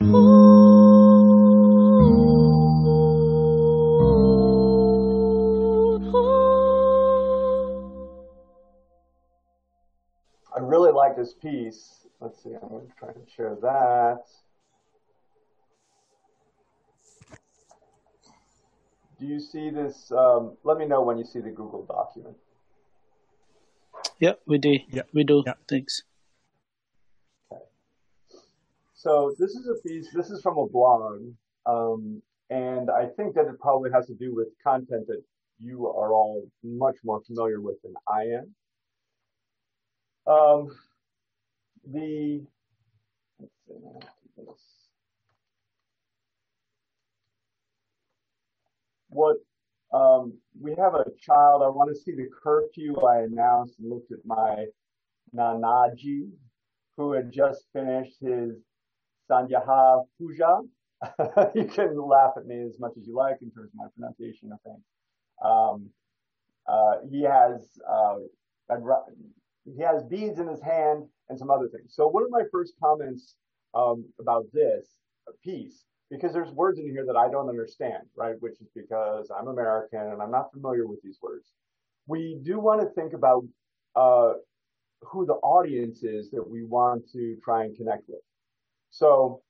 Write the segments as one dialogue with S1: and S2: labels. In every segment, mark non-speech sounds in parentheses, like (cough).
S1: I really like this piece. Let's see, I'm going to try to share that. Do you see this? Um, let me know when you see the Google document.
S2: Yeah, we do.
S3: Yeah.
S2: We do.
S3: Yeah.
S2: Thanks.
S1: So this is a piece, this is from a blog, um, and I think that it probably has to do with content that you are all much more familiar with than I am. Um, the, what, um, we have a child, I want to see the curfew I announced and looked at my Nanaji, who had just finished his Sandhya Puja. (laughs) you can laugh at me as much as you like in terms of my pronunciation of things. Um, uh, he has uh, he has beads in his hand and some other things. So one of my first comments um, about this piece, because there's words in here that I don't understand, right? Which is because I'm American and I'm not familiar with these words. We do want to think about uh, who the audience is that we want to try and connect with. So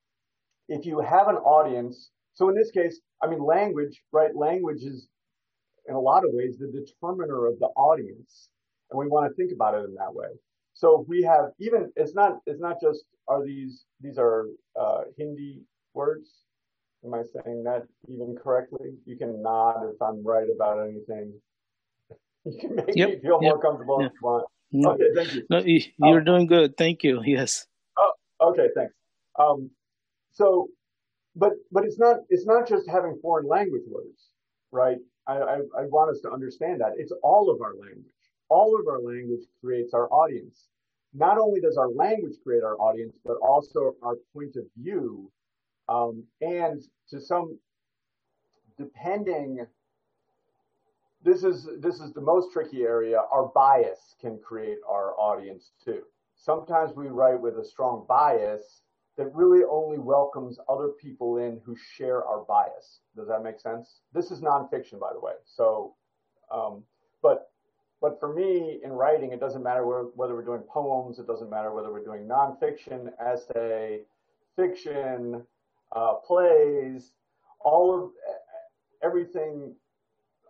S1: if you have an audience, so in this case, I mean, language, right? Language is in a lot of ways the determiner of the audience. And we want to think about it in that way. So we have even, it's not, it's not just, are these, these are uh, Hindi words. Am I saying that even correctly? You can nod if I'm right about anything. (laughs) You can make
S2: Yep,
S1: me feel
S2: yep,
S1: more comfortable
S2: yeah.
S1: if you want.
S2: No,
S1: Okay, thank you.
S2: no, you- you're doing good. Thank you. (laughs) Yes.
S1: Oh, Okay, thanks. Um, so, but but it's not it's not just having foreign language words, right? I, I I want us to understand that it's all of our language. All of our language creates our audience. Not only does our language create our audience, but also our point of view, um, and to some, depending. This is this is the most tricky area. Our bias can create our audience too sometimes we write with a strong bias that really only welcomes other people in who share our bias. Does that make sense? This is nonfiction, by the way. So, um, but but for me in writing, it doesn't matter whether we're doing poems. It doesn't matter whether we're doing nonfiction, essay, fiction, uh, plays, all of everything.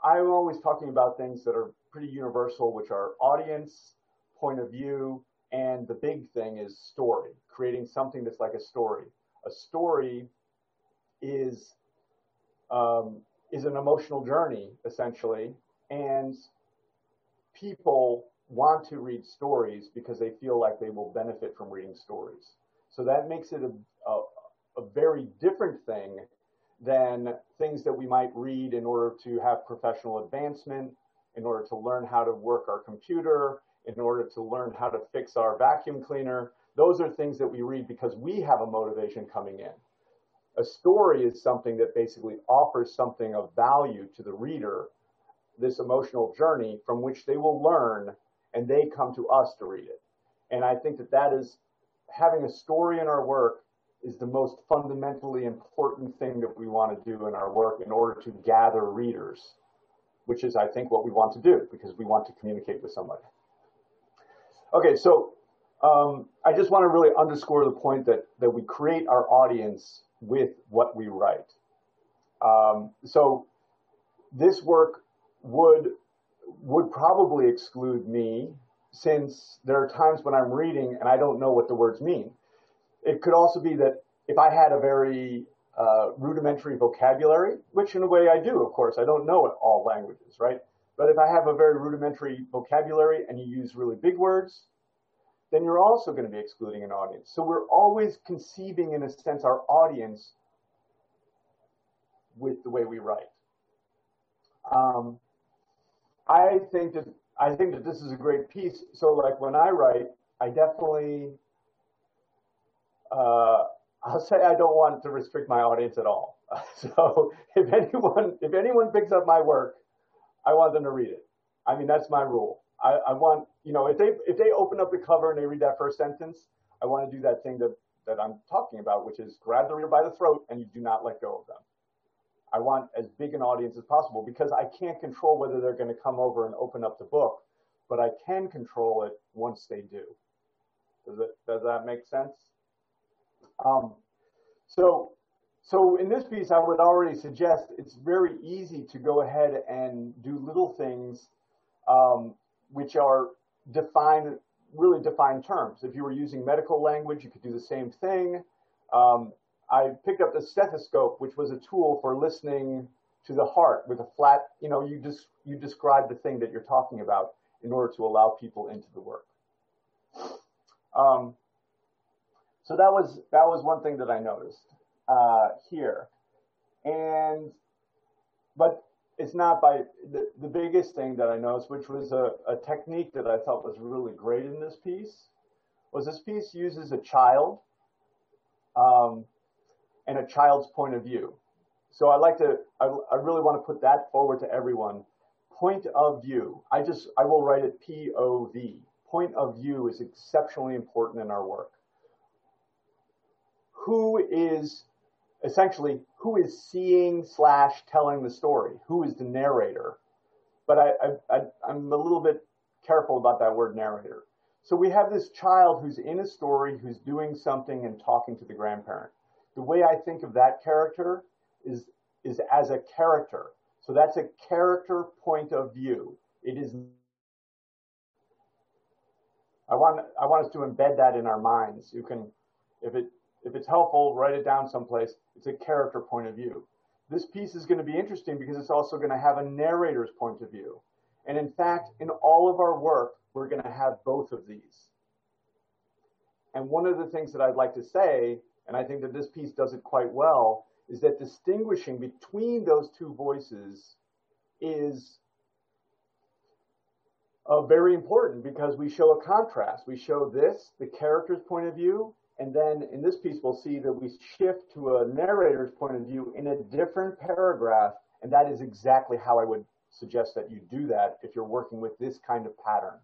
S1: I'm always talking about things that are pretty universal, which are audience, point of view, and the big thing is story, creating something that's like a story. A story is um, is an emotional journey essentially, and people want to read stories because they feel like they will benefit from reading stories. So that makes it a, a, a very different thing than things that we might read in order to have professional advancement, in order to learn how to work our computer, in order to learn how to fix our vacuum cleaner. Those are things that we read because we have a motivation coming in. A story is something that basically offers something of value to the reader, this emotional journey from which they will learn and they come to us to read it. And I think that that is having a story in our work is the most fundamentally important thing that we want to do in our work in order to gather readers, which is, I think, what we want to do because we want to communicate with somebody. Okay, so um, I just want to really underscore the point that that we create our audience with what we write. Um, so this work would would probably exclude me since there are times when I'm reading and I don't know what the words mean. It could also be that if I had a very uh, rudimentary vocabulary, which in a way I do, of course, I don't know all languages, right? But if I have a very rudimentary vocabulary and you use really big words, then you're also going to be excluding an audience. So we're always conceiving, in a sense, our audience with the way we write. Um, I think that I think that this is a great piece. So, like when I write, I definitely, uh, I'll say I don't want to restrict my audience at all. (laughs) So, if anyone if anyone picks up my work, I want them to read it. I mean, that's my rule. I, I want, you know, if they if they open up the cover and they read that first sentence, I want to do that thing that that I'm talking about, which is grab the reader by the throat and you do not let go of them. I want as big an audience as possible because I can't control whether they're going to come over and open up the book, but I can control it once they do. Does it does that make sense? Um, so so in this piece, I would already suggest it's very easy to go ahead and do little things um, which are defined, really defined terms. If you were using medical language, you could do the same thing. Um, I picked up the stethoscope, which was a tool for listening to the heart with a flat, you know, you just you describe the thing that you're talking about in order to allow people into the work. Um, so that was that was one thing that I noticed uh, here, and but it's not by the, the biggest thing that I noticed, which was a, a technique that I thought was really great in this piece, was this piece uses a child um, and a child's point of view. So I like to, I, I really want to put that forward to everyone. Point of view. I just, I will write it P-O-V. Point of view is exceptionally important in our work. Who is essentially who is seeing slash telling the story? Who is the narrator? But I, am a little bit careful about that word narrator. So we have this child who's in a story, who's doing something and talking to the grandparent. The way I think of that character is, is as a character. So that's a character point of view. It is I want I want us to embed that in our minds. You can if it if it's helpful, write it down someplace. It's a character point of view. This piece is going to be interesting because it's also going to have a narrator's point of view. And in fact, in all of our work, we're going to have both of these. And one of the things that I'd like to say, and I think that this piece does it quite well, is that distinguishing between those two voices is uh, very important because we show a contrast. We show this, the character's point of view, and then in this piece, we'll see that we shift to a narrator's point of view in a different paragraph. And that is exactly how I would suggest that you do that if you're working with this kind of pattern.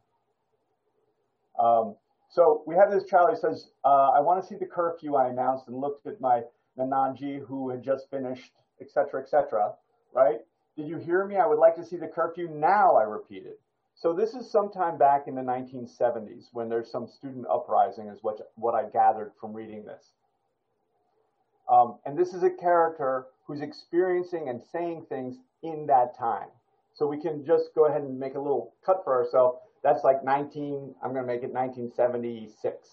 S1: Um, so we have this child who says, uh, I want to see the curfew I announced and looked at my Nanaji who had just finished, etc., etc. right? Did you hear me? I would like to see the curfew now, I repeated. So this is sometime back in the 1970s when there's some student uprising is what, what I gathered from reading this. Um, and this is a character who's experiencing and saying things in that time. So we can just go ahead and make a little cut for ourselves. That's like 19, I'm going to make it 1976.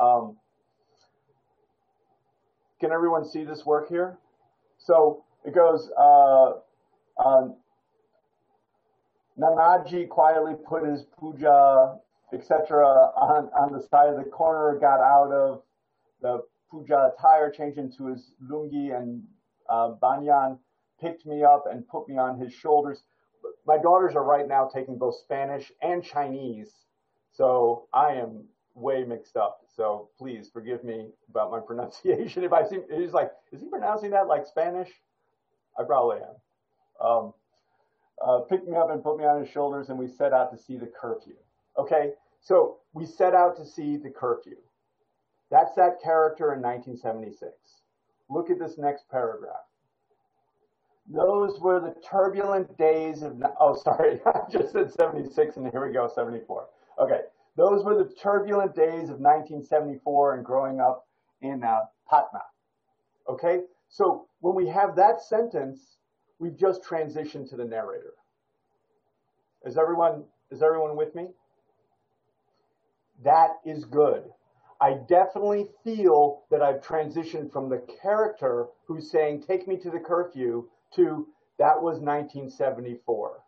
S1: Um, can everyone see this work here? So it goes, uh, um, Nanaji quietly put his puja, etc., on, on the side of the corner, got out of the puja attire, changed into his lungi and uh, banyan, picked me up and put me on his shoulders. My daughters are right now taking both Spanish and Chinese, so I am way mixed up. So please forgive me about my (laughs) pronunciation. If I seem, he's like, is he pronouncing that like Spanish? I probably am. Um, uh, picked me up and put me on his shoulders, and we set out to see the curfew. Okay, so we set out to see the curfew. That's that character in 1976. Look at this next paragraph. Those were the turbulent days of, oh, sorry, (laughs) I just said 76 and here we go, 74. Okay, those were the turbulent days of 1974 and growing up in uh, Patna. Okay, so when we have that sentence, we've just transitioned to the narrator. Is everyone, is everyone with me? That is good. I definitely feel that I've transitioned from the character who's saying, take me to the curfew to that was 1974.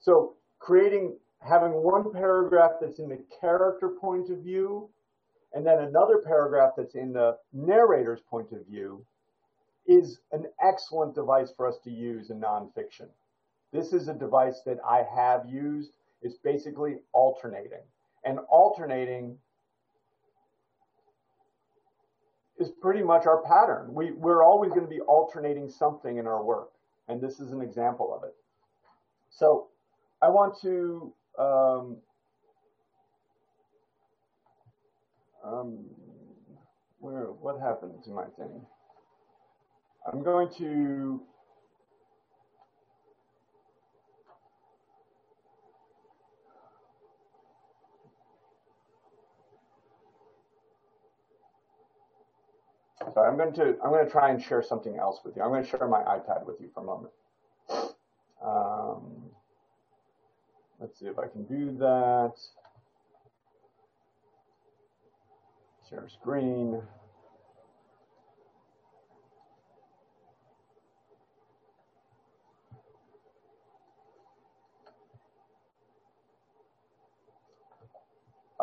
S1: So creating, having one paragraph that's in the character point of view and then another paragraph that's in the narrator's point of view is an excellent device for us to use in nonfiction. This is a device that I have used. It's basically alternating. And alternating is pretty much our pattern. We, we're always going to be alternating something in our work. And this is an example of it. So I want to um, um, where, what happened to my thing? I'm going to Sorry, I'm going to I'm going to try and share something else with you. I'm going to share my iPad with you for a moment. Um, let's see if I can do that. Share screen.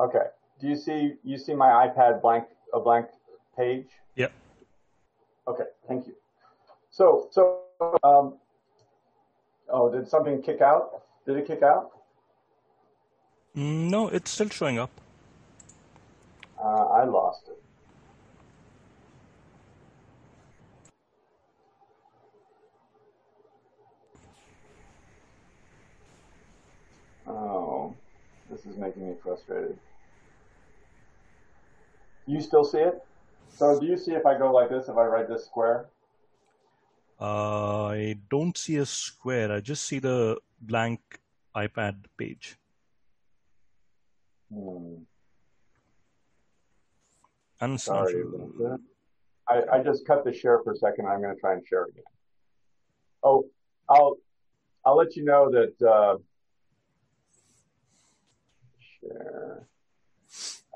S1: Okay. Do you see you see my iPad blank a blank page?
S3: Yeah.
S1: Okay, thank you. So, so, um, oh, did something kick out? Did it kick out?
S3: No, it's still showing up.
S1: Uh, I lost it. Oh, this is making me frustrated. You still see it? So do you see if I go like this, if I write this square?
S3: Uh, I don't see a square. I just see the blank iPad page.
S1: Hmm. Sorry. I, I just cut the share for a second. I'm going to try and share again. Oh, I'll I'll let you know that uh, share.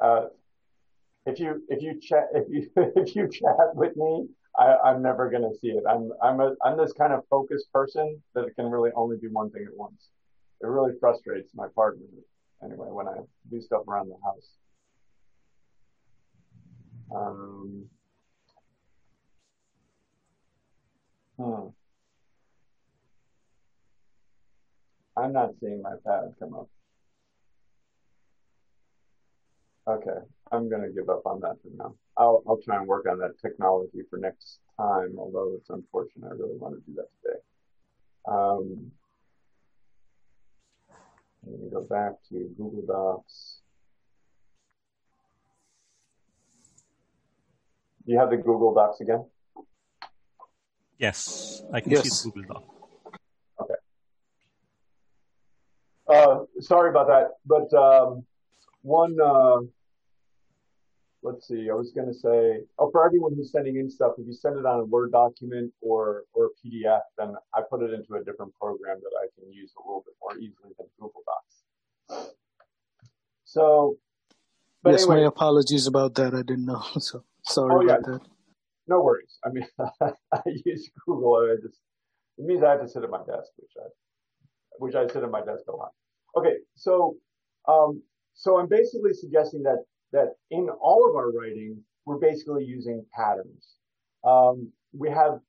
S1: Uh, if you if you chat if you (laughs) if you chat with me, I, I'm never to see it. I'm I'm a I'm this kind of focused person that can really only do one thing at once. It really frustrates my partner anyway when I do stuff around the house. Um, hmm. I'm not seeing my pad come up. Okay, I'm gonna give up on that for now. I'll I'll try and work on that technology for next time, although it's unfortunate. I really want to do that today. Um, let me go back to Google Docs. Do you have the Google Docs again?
S3: Yes, I can
S2: Yes.
S3: see the Google Doc.
S1: Uh, sorry about that, but um, one, uh, let's see, I was going to say, oh, for everyone who's sending in stuff, if you send it on a Word document or or a PDF, then I put it into a different program that I can use a little bit more easily than Google Docs. So,
S2: yes,
S1: anyway,
S2: my apologies about that. I didn't know. (laughs) So sorry
S1: Oh, yeah.
S2: about that.
S1: no worries. I mean, (laughs) I use Google. I just it means I have to sit at my desk, which I which I sit at my desk a lot. Okay, so um, so I'm basically suggesting that that in all of our writing, we're basically using patterns. Um, we have.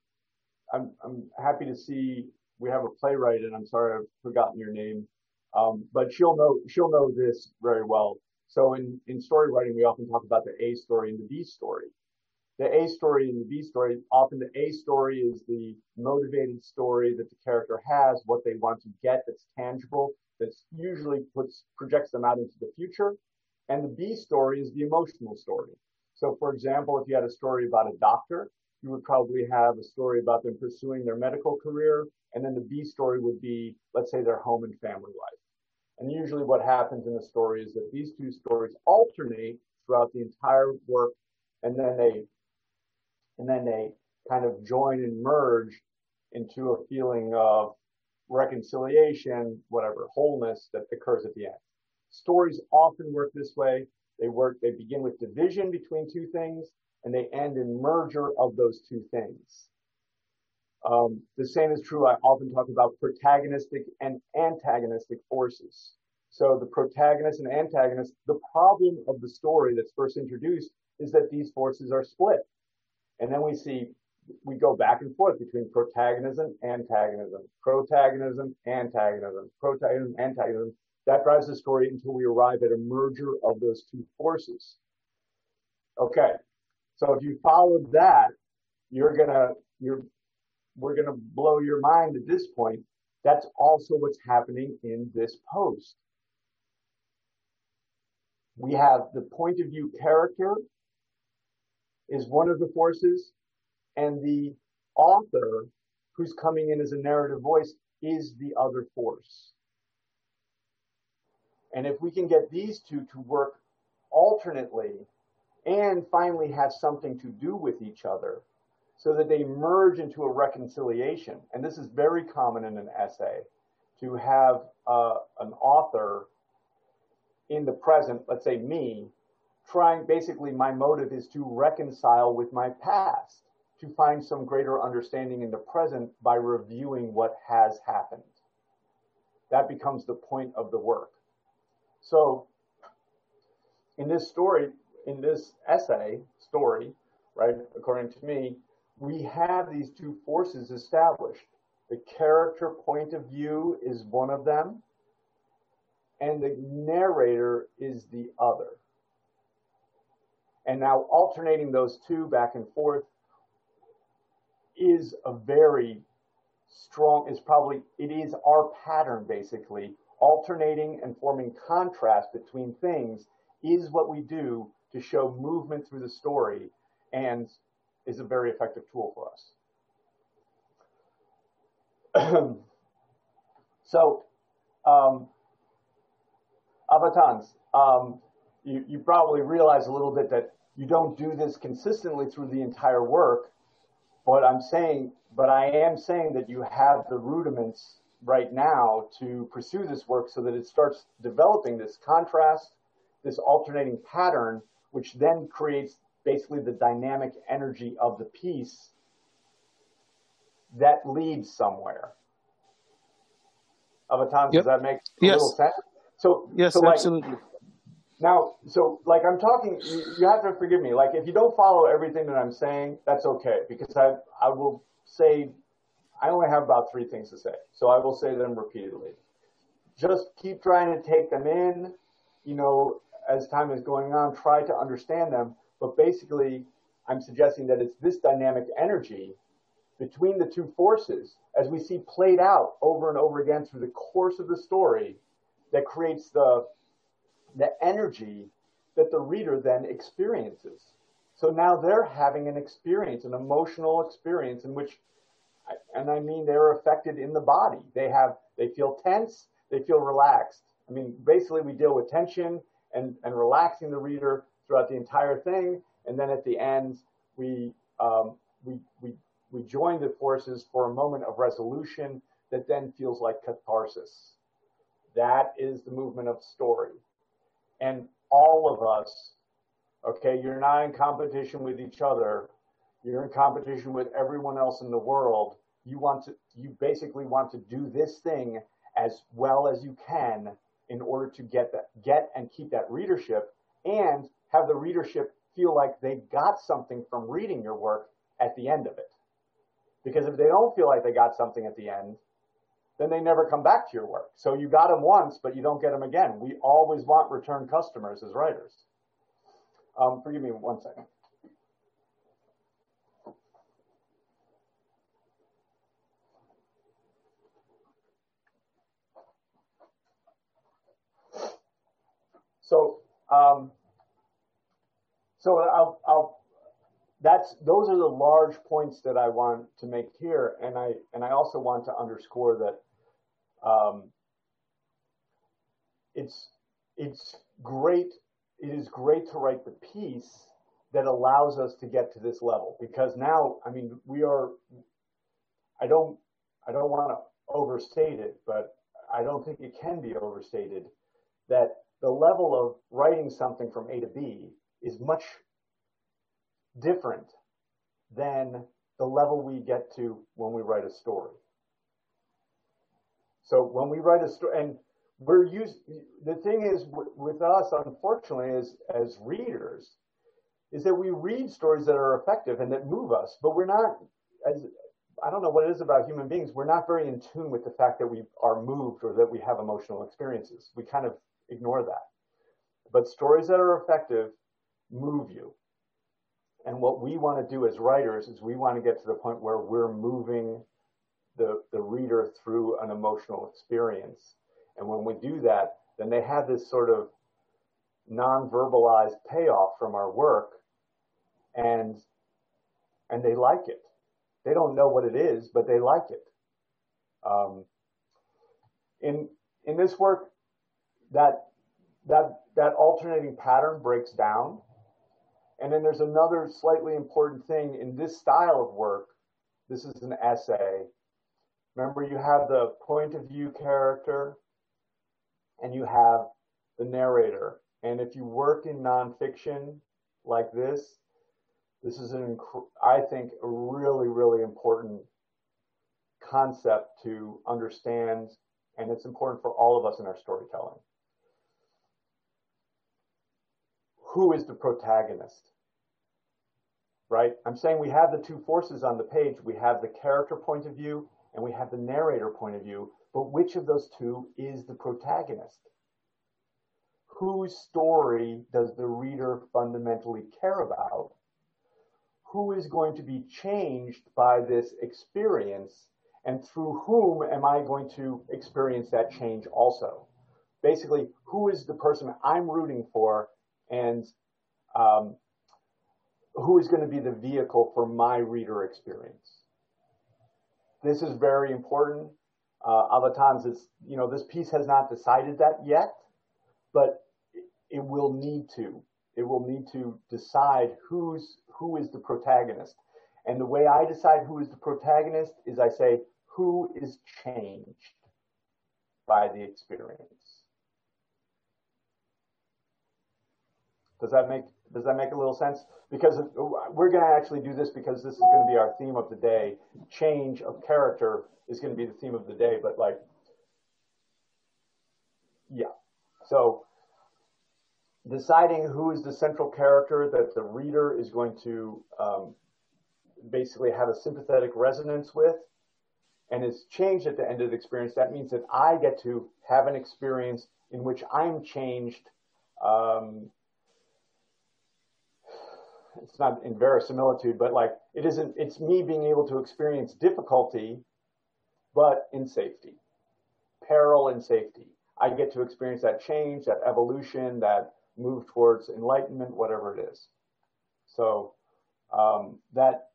S1: I'm I'm happy to see we have a playwright, and I'm sorry I've forgotten your name, um, but she'll know she'll know this very well. So in in story writing, we often talk about the A story and the B story the A story and the B story, often the A story is the motivated story that the character has, what they want to get that's tangible, that's usually puts projects them out into the future. And the B story is the emotional story. So for example, if you had a story about a doctor, you would probably have a story about them pursuing their medical career. And then the B story would be, let's say, their home and family life. And usually what happens in the story is that these two stories alternate throughout the entire work and then they and then they kind of join and merge into a feeling of reconciliation, whatever, wholeness that occurs at the end. Stories often work this way. They work, they begin with division between two things and they end in merger of those two things. Um, the same is true. I often talk about protagonistic and antagonistic forces. So the protagonist and antagonist, the problem of the story that's first introduced is that these forces are split. And then we see, we go back and forth between protagonism, antagonism, protagonism, antagonism, protagonism, antagonism. That drives the story until we arrive at a merger of those two forces. Okay. So if you follow that, you're gonna, you're, we're gonna blow your mind at this point. That's also what's happening in this post. We have the point of view character is one of the forces, and the author who's coming in as a narrative voice is the other force. And if we can get these two to work alternately and finally have something to do with each other so that they merge into a reconciliation, and this is very common in an essay, to have uh, an author in the present, let's say me, trying basically my motive is to reconcile with my past, to find some greater understanding in the present by reviewing what has happened. That becomes the point of the work. So, in this story, in this essay story, right, according to me, we have these two forces established. The character point of view is one of them, and the narrator is the other. And now alternating those two back and forth is a very strong, is probably, it is our pattern basically. Alternating and forming contrast between things is what we do to show movement through the story and is a very effective tool for us. (clears throat) so, um, Avatans, um, you, you probably realize a little bit that you don't do this consistently through the entire work, but I'm saying, but I am saying that you have the rudiments right now to pursue this work so that it starts developing this contrast, this alternating pattern, which then creates basically the dynamic energy of the piece that leads somewhere. Avatar, yep. does that make a yes. little sense?
S2: So yes,
S1: so
S2: like, absolutely.
S1: Now, so like I'm talking, you, you have to forgive me. Like if you don't follow everything that I'm saying, that's okay because I I will say I only have about three things to say, so I will say them repeatedly. Just keep trying to take them in. You know, as time is going on, try to understand them. But basically, I'm suggesting that it's this dynamic energy between the two forces, as we see played out over and over again through the course of the story, that creates the, the energy that the reader then experiences. So now they're having an experience, an emotional experience in which, and I mean they're affected in the body. They have, they feel tense, they feel relaxed. I mean, basically we deal with tension and, and relaxing the reader throughout the entire thing. And then at the end, we, um, we, we, we join the forces for a moment of resolution that then feels like catharsis. That is the movement of story. And all of us, okay, you're not in competition with each other. You're in competition with everyone else in the world. You want to, you basically want to do this thing as well as you can in order to get that, get and keep that readership and have the readership feel like they got something from reading your work at the end of it. Because if they don't feel like they got something at the end, then they never come back to your work. So you got them once, but you don't get them again. We always want return customers as writers. Um, forgive me one second. So, um, so I'll, I'll that's those are the large points that I want to make here, and I and I also want to underscore that um, it's it's great. It is great to write the piece that allows us to get to this level because now, I mean, we are. I don't. I don't want to overstate it, but I don't think it can be overstated that the level of writing something from A to B is much different than the level we get to when we write a story. So when we write a story, and we're used, the thing is with us, unfortunately, as, as readers, is that we read stories that are effective and that move us, but we're not, as I don't know what it is about human beings, we're not very in tune with the fact that we are moved or that we have emotional experiences. We kind of ignore that. But stories that are effective move you. And what we want to do as writers is we want to get to the point where we're moving the, the reader through an emotional experience. And when we do that, then they have this sort of non-verbalized payoff from our work. and and they like it. They don't know what it is, but they like it. Um, in in this work, that that that alternating pattern breaks down, and then there's another slightly important thing in this style of work. This is an essay. Remember, you have the point of view character, and you have the narrator. And if you work in nonfiction like this, this is an, I think, a really, really important concept to understand, and it's important for all of us in our storytelling. Who is the protagonist? Right? I'm saying we have the two forces on the page. We have the character point of view and we have the narrator point of view, but which of those two is the protagonist? Whose story does the reader fundamentally care about? who is going to be changed by this experience and through whom am I going to experience that change also? Basically, who is the person I'm rooting for and um, who is going to be the vehicle for my reader experience? This is very important. Uh, other times it's, you know, this piece has not decided that yet, but it will need to. It will need to decide who's who is the protagonist. And the way I decide who is the protagonist is I say, who is changed by the experience? Does that make does that make a little sense? Because we're going to actually do this because this is going to be our theme of the day. Change of character is going to be the theme of the day, but like, yeah. So deciding who is the central character that the reader is going to um, basically have a sympathetic resonance with and is changed at the end of the experience, that means that I get to have an experience in which I'm changed. Um, it's not in verisimilitude, but like it isn't, it's me being able to experience difficulty, but in safety, peril and safety. I get to experience that change, that evolution, that move towards enlightenment, whatever it is. So um, that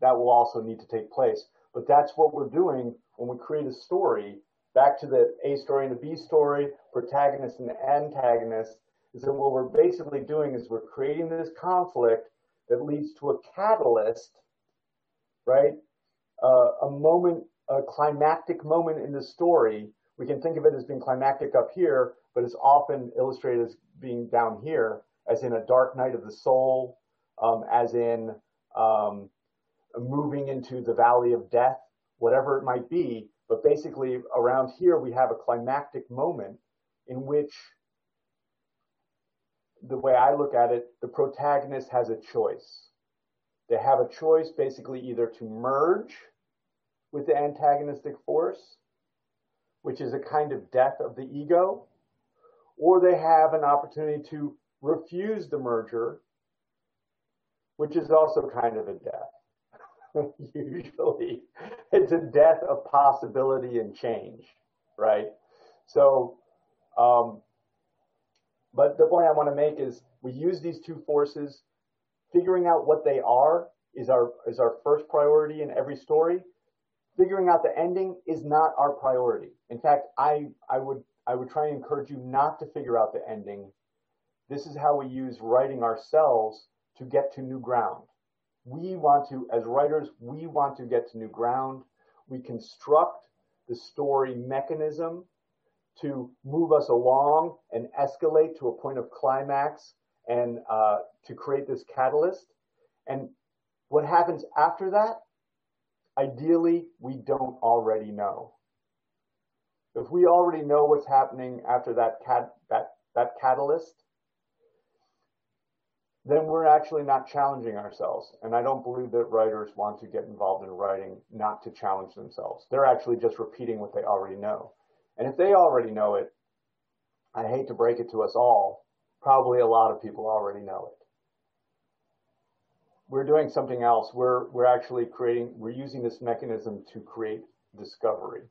S1: that will also need to take place. But that's what we're doing when we create a story. Back to the A story and the B story, protagonist and antagonist, is that what we're basically doing is we're creating this conflict that leads to a catalyst, right? Uh, a moment, a climactic moment in the story. We can think of it as being climactic up here, but it's often illustrated as being down here, as in a dark night of the soul, um, as in um, moving into the valley of death, whatever it might be. But basically, around here, we have a climactic moment in which the way I look at it, the protagonist has a choice. They have a choice basically either to merge with the antagonistic force, which is a kind of death of the ego, or they have an opportunity to refuse the merger, which is also kind of a death. (laughs) Usually, it's a death of possibility and change, right? So, um, but the point I want to make is we use these two forces. Figuring out what they are is our is our first priority in every story. Figuring out the ending is not our priority. In fact, I I would I would try and encourage you not to figure out the ending. This is how we use writing ourselves to get to new ground. We want to, as writers, we want to get to new ground. We construct the story mechanism to move us along and escalate to a point of climax and uh, to create this catalyst. And what happens after that, ideally, we don't already know. If we already know what's happening after that cat, that, that catalyst, then we're actually not challenging ourselves. And I don't believe that writers want to get involved in writing not to challenge themselves. They're actually just repeating what they already know. And if they already know it, I hate to break it to us all, probably a lot of people already know it. We're doing something else. We're, we're actually creating, we're using this mechanism to create discovery.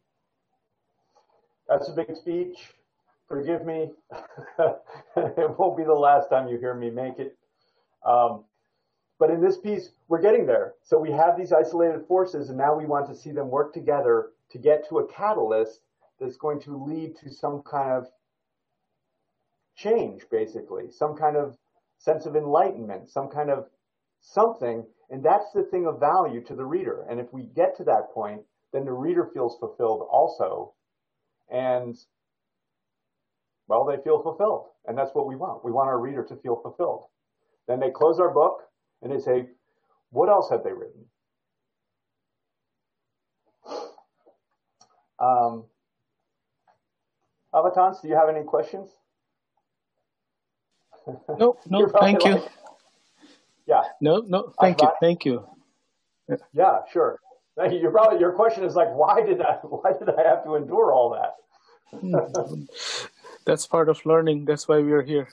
S1: That's a big speech. Forgive me. (laughs) it won't be the last time you hear me make it. Um, but in this piece, we're getting there. So we have these isolated forces, and now we want to see them work together to get to a catalyst that's going to lead to some kind of change, basically, some kind of sense of enlightenment, some kind of something. And that's the thing of value to the reader. And if we get to that point, then the reader feels fulfilled also. And well, they feel fulfilled. And that's what we want. We want our reader to feel fulfilled. Then they close our book and they say, what else have they written? Um, Avatans, do you have any questions?
S2: No, no, (laughs) thank you.
S1: Yeah.
S2: No, no, thank you, thank you.
S1: Yeah, yeah sure. You probably your question is like, why did I (laughs) why did I have to endure all that? Hmm.
S2: That's part of learning. That's why we are here.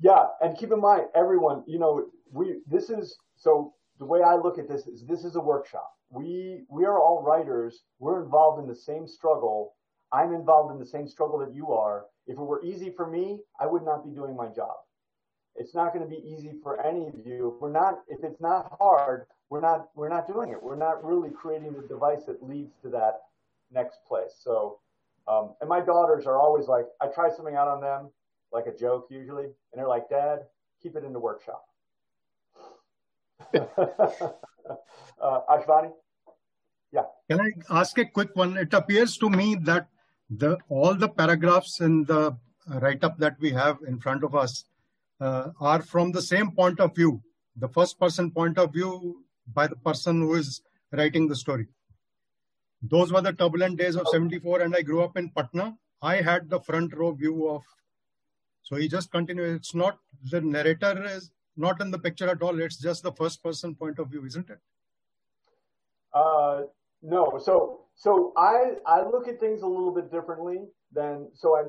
S1: Yeah, and keep in mind, everyone, you know, we this is so the way I look at this is this is a workshop. We we are all writers. We're involved in the same struggle. I'm involved in the same struggle that you are. If it were easy for me, I would not be doing my job. It's not going to be easy for any of you. If we're not if it's not hard, we're not we're not doing it. We're not really creating the device that leads to that next place. So um, and my daughters are always like, I try something out on them, like a joke usually, and they're like, Dad, keep it in the workshop. (laughs) uh, Ashvani? Yeah.
S4: Can I ask a quick one? It appears to me that the all the paragraphs in the write-up that we have in front of us uh, are from the same point of view, the first person point of view by the person who is writing the story. Those were the turbulent days of 74 and I grew up in Patna. I had the front row view of, so he just continues. It's not, the narrator is not in the picture at all. It's just the first person point of view, isn't it?
S1: Uh, no. So, so I, I look at things a little bit differently than, so I,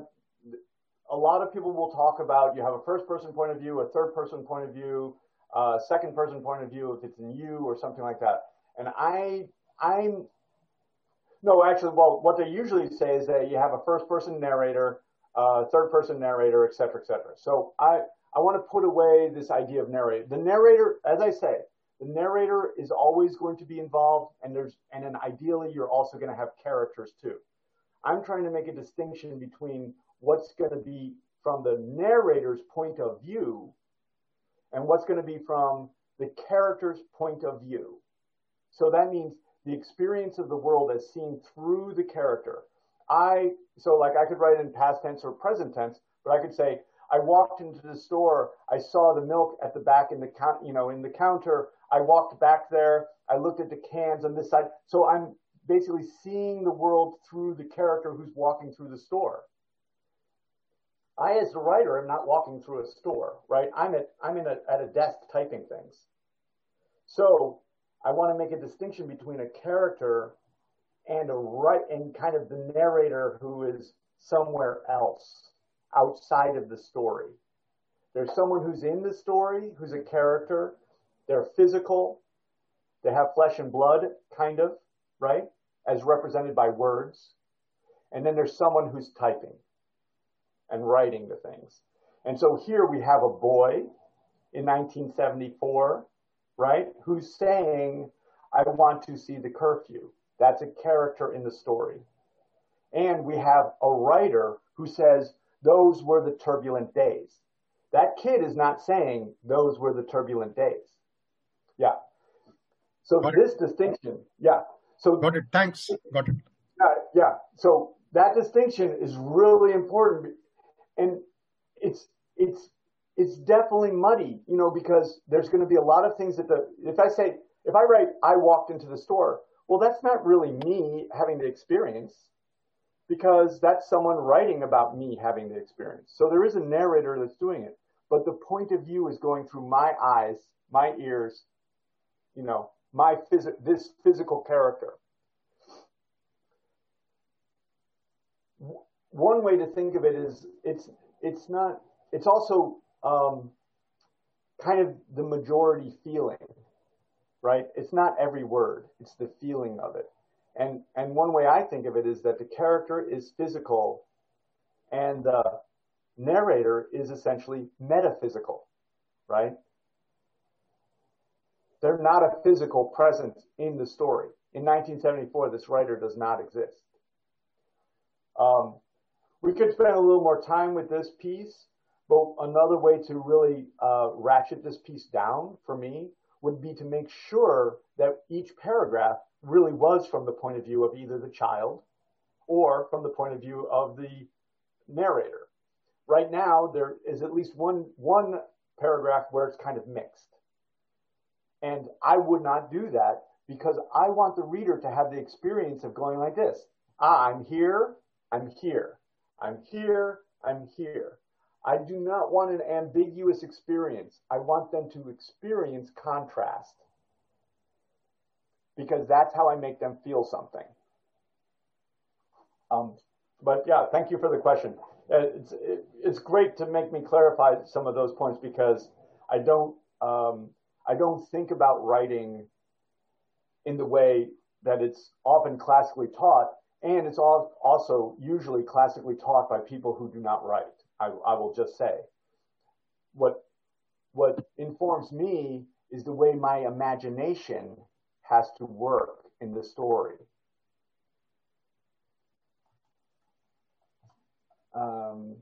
S1: a lot of people will talk about you have a first person point of view, a third person point of view, a second person point of view if it's in you or something like that. And I, I'm, no, actually, well, what they usually say is that you have a first person narrator, uh, third person narrator, et cetera, et cetera. So I, I want to put away this idea of narrator. The narrator, as I say, the narrator is always going to be involved and there's, and then ideally you're also going to have characters too. I'm trying to make a distinction between what's going to be from the narrator's point of view and what's going to be from the character's point of view. So that means the experience of the world as seen through the character. I, so like I could write in past tense or present tense, but I could say, I walked into the store. I saw the milk at the back in the you know, in the counter. I walked back there. I looked at the cans on this side. So I'm basically seeing the world through the character who's walking through the store. I, as a writer, am not walking through a store, right? I'm at I'm in a, at a desk typing things. So I want to make a distinction between a character and a right and kind of the narrator who is somewhere else outside of the story. There's someone who's in the story, who's a character. They're physical. They have flesh and blood, kind of, right? As represented by words. And then there's someone who's typing and writing the things. And so here we have a boy in 1974, right? Who's saying, I want to see the curfew. That's a character in the story. And we have a writer who says, those were the turbulent days. That kid is not saying those were the turbulent days. Yeah. So Got this it. distinction, yeah. So
S4: Got it. Thanks. Got it.
S1: Yeah, yeah. So that distinction is really important and it's it's it's definitely muddy, you know, because there's going to be a lot of things that the if I say if I write I walked into the store, well, that's not really me having the experience because that's someone writing about me having the experience. So there is a narrator that's doing it, but the point of view is going through my eyes, my ears, you know, my phys- this physical character. one way to think of it is it's it's not it's also um, kind of the majority feeling, right? It's not every word; it's the feeling of it. And and one way I think of it is that the character is physical, and the narrator is essentially metaphysical, right? They're not a physical presence in the story. In 1974, this writer does not exist. Um, we could spend a little more time with this piece, but another way to really uh, ratchet this piece down for me would be to make sure that each paragraph really was from the point of view of either the child or from the point of view of the narrator. Right now, there is at least one, one paragraph where it's kind of mixed. And I would not do that because I want the reader to have the experience of going like this. Ah, I'm here, I'm here, I'm here, I'm here. I do not want an ambiguous experience. I want them to experience contrast because that's how I make them feel something. Um, but yeah, thank you for the question. Uh, it's, it, it's great to make me clarify some of those points because I don't, um, I don't think about writing in the way that it's often classically taught, and it's also usually classically taught by people who do not write. I, I will just say. What what informs me is the way my imagination has to work in the story. Um,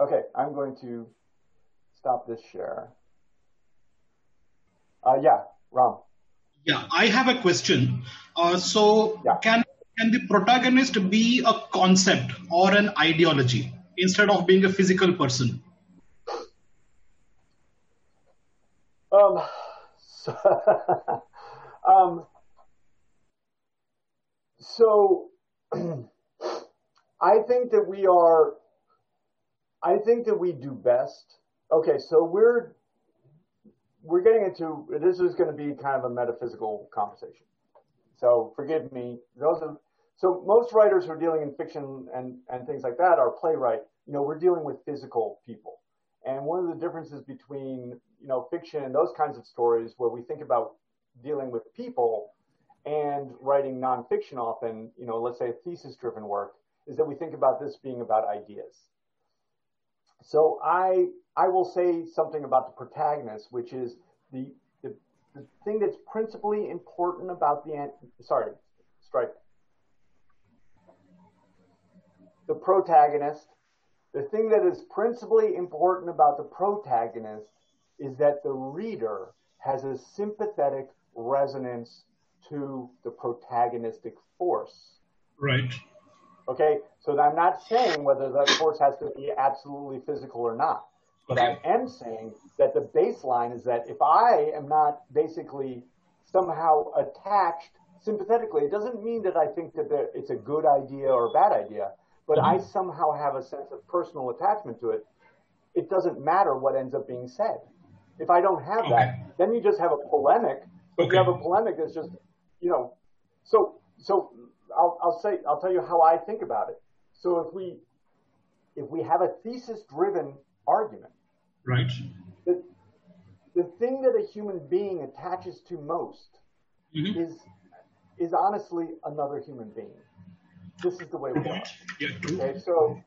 S1: okay, I'm going to stop this share. Uh, yeah, Ram.
S5: Yeah, I have a question. Uh, so, yeah. can can the protagonist be a concept or an ideology instead of being a physical person?
S1: Um, (laughs) so, um, so (clears throat) I think that we are, I think that we do best. Okay, so we're we're getting into this is going to be kind of a metaphysical conversation. So forgive me. Those are so most writers who are dealing in fiction and and things like that are playwright. You know, we're dealing with physical people. And one of the differences between you know fiction and those kinds of stories where we think about dealing with people and writing nonfiction often, you know, let's say a thesis driven work, is that we think about this being about ideas. So I I will say something about the protagonist, which is the the, the thing that's principally important about the sorry, strike. The protagonist, the thing that is principally important about the protagonist is that the reader has a sympathetic resonance to the protagonistic force.
S5: Right.
S1: Okay, so I'm not saying whether that force has to be absolutely physical or not. But. I am saying that the baseline is that if I am not basically somehow attached sympathetically, it doesn't mean that I think that it's a good idea or a bad idea, but mm-hmm. I somehow have a sense of personal attachment to it. It doesn't matter what ends up being said. If I don't have okay. that, then you just have a polemic. Okay. You have a polemic that's just, you know, so so I'll, I'll say, I'll tell you how I think about it. So if we, if we have a thesis driven argument,
S5: right.
S1: The, the thing that a human being attaches to most mm-hmm. is, is honestly another human being. This is the way we are. Yeah. Okay. So,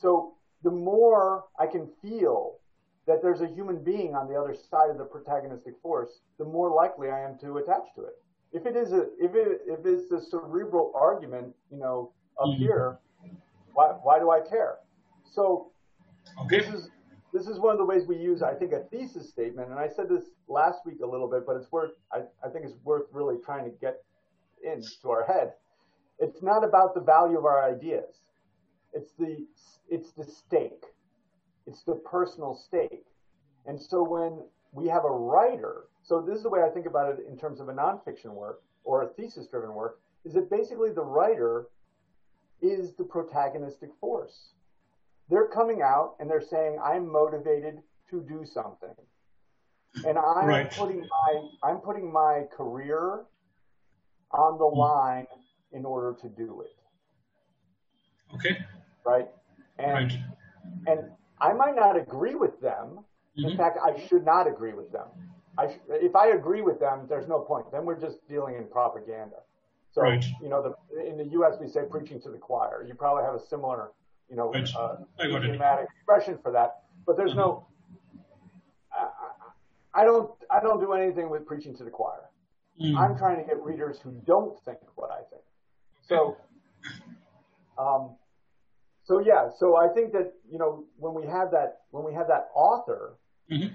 S1: so the more I can feel that there's a human being on the other side of the protagonistic force, the more likely I am to attach to it if it is a if it if it's a cerebral argument, you know, up mm-hmm. here, why why do I care? So okay. this is this is one of the ways we use, I think, a thesis statement. And I said this last week a little bit, but it's worth I, I think it's worth really trying to get into our head. It's not about the value of our ideas. It's the it's the stake. It's the personal stake. And so when we have a writer so this is the way I think about it in terms of a nonfiction work or a thesis-driven work, is that basically the writer is the protagonistic force. They're coming out and they're saying, I'm motivated to do something. And I'm right. putting my I'm putting my career on the hmm. line in order to do it.
S5: Okay.
S1: Right? And right. and I might not agree with them. Mm-hmm. In fact, I should not agree with them. I, if I agree with them, there's no point. Then we're just dealing in propaganda. So, right. you know, the, in the U.S. we say preaching to the choir. You probably have a similar, you know, uh, idiomatic expression for that. But there's no. I don't I don't do anything with preaching to the choir. Mm. I'm trying to get readers who don't think what I think. So, (laughs) um, so yeah. So I think that you know when we have that when we have that author mm-hmm.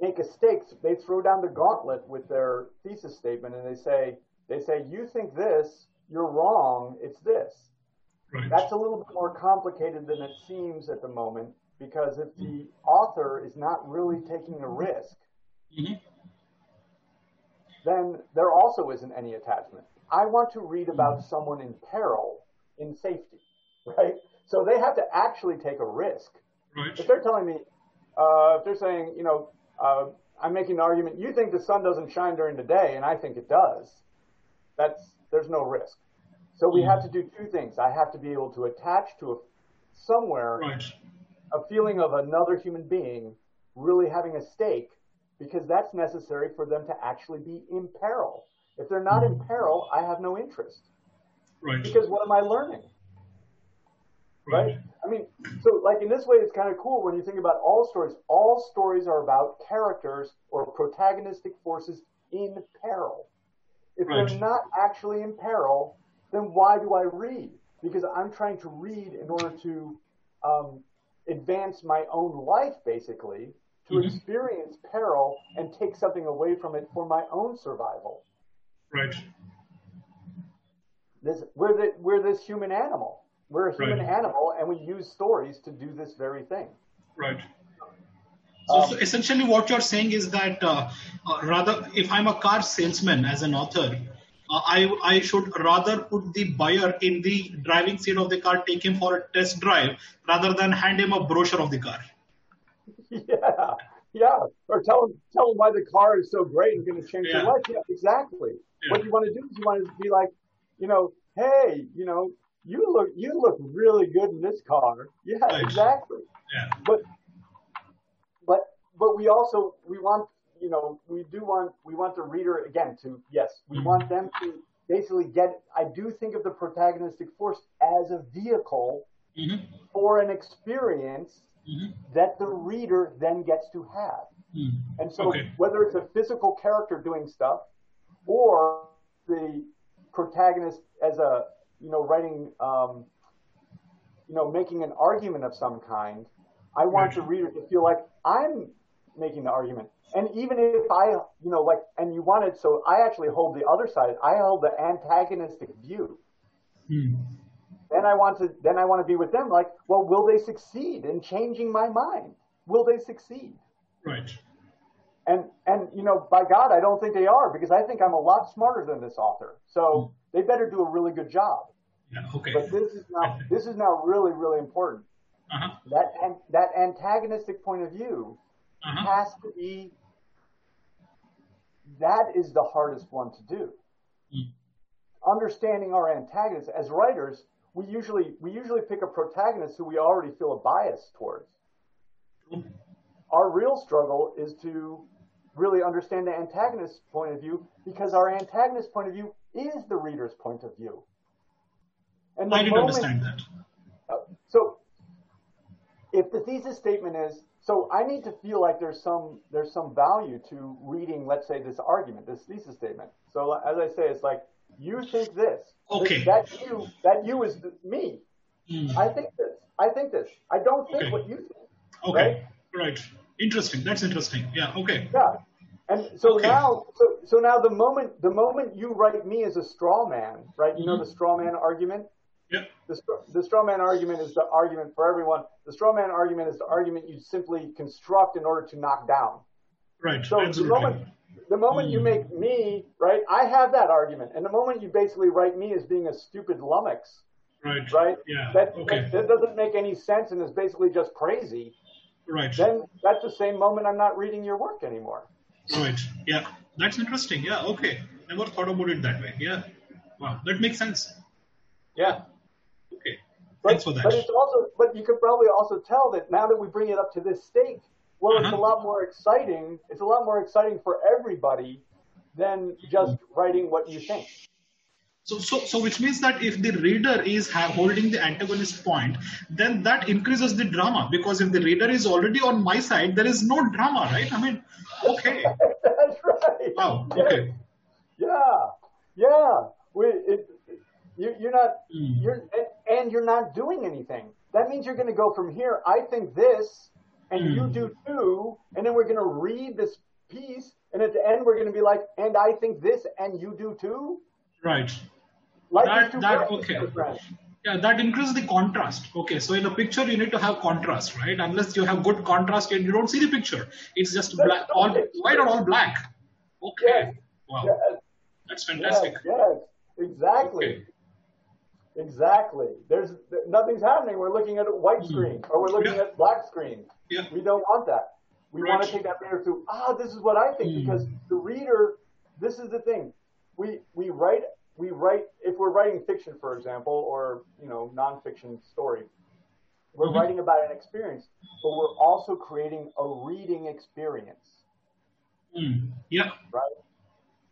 S1: make a stake, they throw down the gauntlet with their thesis statement and they say they say you think this, you're wrong. It's this. Right. That's a little bit more complicated than it seems at the moment because if the author is not really taking a risk, mm-hmm. then there also isn't any attachment. I want to read about someone in peril in safety, right? So they have to actually take a risk. Right. If they're telling me, uh, if they're saying, you know, uh, I'm making an argument, you think the sun doesn't shine during the day, and I think it does, that's there's no risk. So we have mm. to do two things. I have to be able to attach to a, somewhere right. a feeling of another human being really having a stake because that's necessary for them to actually be in peril. If they're not in mm. peril, I have no interest. Right. Because what am I learning? Right. right? I mean, so like in this way, it's kind of cool when you think about all stories. All stories are about characters or protagonistic forces in peril. If right. they're not actually in peril, then why do I read? Because I'm trying to read in order to um, advance my own life, basically, to mm-hmm. experience peril and take something away from it for my own survival.
S5: Right.
S1: This, we're, the, we're this human animal. We're a human right. animal, and we use stories to do this very thing.
S5: Right. So, um, so essentially, what you're saying is that uh, uh, rather, if I'm a car salesman as an author, I, I should rather put the buyer in the driving seat of the car, take him for a test drive, rather than hand him a brochure of the car.
S1: Yeah, yeah. Or tell him tell him why the car is so great and going to change yeah. your life. Yeah, exactly. Yeah. What you want to do is you want to be like, you know, hey, you know, you look you look really good in this car. Yeah, Thanks. exactly.
S5: Yeah.
S1: But but but we also we want you know, we do want we want the reader again to yes, we want them to basically get. I do think of the protagonistic force as a vehicle mm-hmm. for an experience mm-hmm. that the reader then gets to have. Mm-hmm. And so, okay. whether it's a physical character doing stuff or the protagonist as a you know writing um, you know making an argument of some kind, I want right. the reader to feel like I'm making the argument. And even if I, you know, like, and you wanted, so I actually hold the other side. I hold the antagonistic view. Hmm. Then I want to, then I want to be with them. Like, well, will they succeed in changing my mind? Will they succeed?
S5: Right.
S1: And and you know, by God, I don't think they are because I think I'm a lot smarter than this author. So hmm. they better do a really good job.
S5: Yeah, okay.
S1: But this is now this is now really really important. Uh-huh. That and that antagonistic point of view uh-huh. has to be that is the hardest one to do. Mm. Understanding our antagonists as writers, we usually we usually pick a protagonist who we already feel a bias towards. Mm. Our real struggle is to really understand the antagonist's point of view because our antagonist's point of view is the reader's point of view.
S5: And I didn't moment, understand that.
S1: Uh, so, if the thesis statement is so I need to feel like there's some there's some value to reading, let's say, this argument, this thesis statement. So as I say, it's like you think this.
S5: Okay.
S1: That you that you is me. Mm. I think this. I think this. I don't think okay. what you think.
S5: Okay. Right? right. Interesting. That's interesting. Yeah. Okay.
S1: Yeah. And so okay. now, so, so now the moment the moment you write me as a straw man, right? You mm-hmm. know the straw man argument.
S5: Yep.
S1: The, the straw man argument is the argument for everyone. The straw man argument is the argument you simply construct in order to knock down.
S5: Right.
S1: So Absolutely. the moment the moment mm. you make me right, I have that argument, and the moment you basically write me as being a stupid lummox,
S5: right,
S1: right,
S5: yeah,
S1: that,
S5: okay.
S1: that, that doesn't make any sense and is basically just crazy.
S5: Right.
S1: Then that's the same moment I'm not reading your work anymore.
S5: Right. Yeah. That's interesting. Yeah. Okay. Never thought about it that way. Yeah. Wow. That makes sense.
S1: Yeah.
S5: But, Thanks for that.
S1: But it's also, but you could probably also tell that now that we bring it up to this stake, well, uh-huh. it's a lot more exciting. It's a lot more exciting for everybody than just writing what you think.
S5: So, so, so which means that if the reader is holding the antagonist point, then that increases the drama because if the reader is already on my side, there is no drama, right? I mean, okay. (laughs)
S1: That's right.
S5: Wow. Okay.
S1: Yeah. Yeah. We, it, you, you're not, mm. you're, and, and, you're not doing anything. That means you're going to go from here. I think this, and mm. you do too, and then we're going to read this piece, and at the end we're going to be like, and I think this, and you do too.
S5: Right. Like that, that okay. Yeah, that increases the contrast. Okay, so in a picture you need to have contrast, right? Unless you have good contrast and you don't see the picture, it's just black, all white or all black. Okay. Yes. Wow. Yes. That's fantastic.
S1: Yes, yes. exactly. Okay. Exactly. There's nothing's happening. We're looking at a white hmm. screen or we're looking yeah. at black screen.
S5: Yeah.
S1: We don't want that. We right. want to take that reader to Ah, this is what I think mm. because the reader. This is the thing. We we write we write if we're writing fiction, for example, or you know nonfiction story. We're mm-hmm. writing about an experience, but we're also creating a reading experience.
S5: Mm. Yeah.
S1: Right.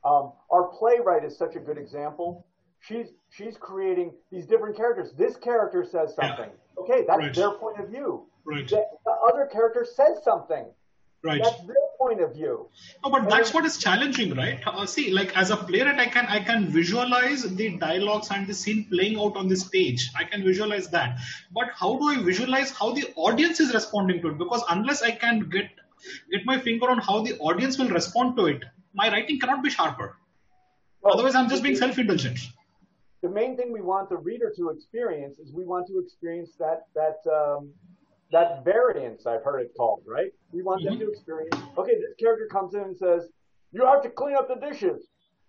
S1: Um, our playwright is such a good example. She's she's creating these different characters. This character says something. Yeah. Okay, that's right. their point of view.
S5: Right.
S1: The, the other character says something.
S5: Right.
S1: That's their point of view.
S5: No, but that's what is challenging, right? Uh, see, like as a playwright, I can I can visualize the dialogues and the scene playing out on the stage. I can visualize that. But how do I visualize how the audience is responding to it? Because unless I can get get my finger on how the audience will respond to it, my writing cannot be sharper. Well, Otherwise, I'm just being self-indulgent.
S1: The main thing we want the reader to experience is we want to experience that that um, that variance I've heard it called, right? We want mm-hmm. them to experience. Okay, this character comes in and says, "You have to clean up the dishes."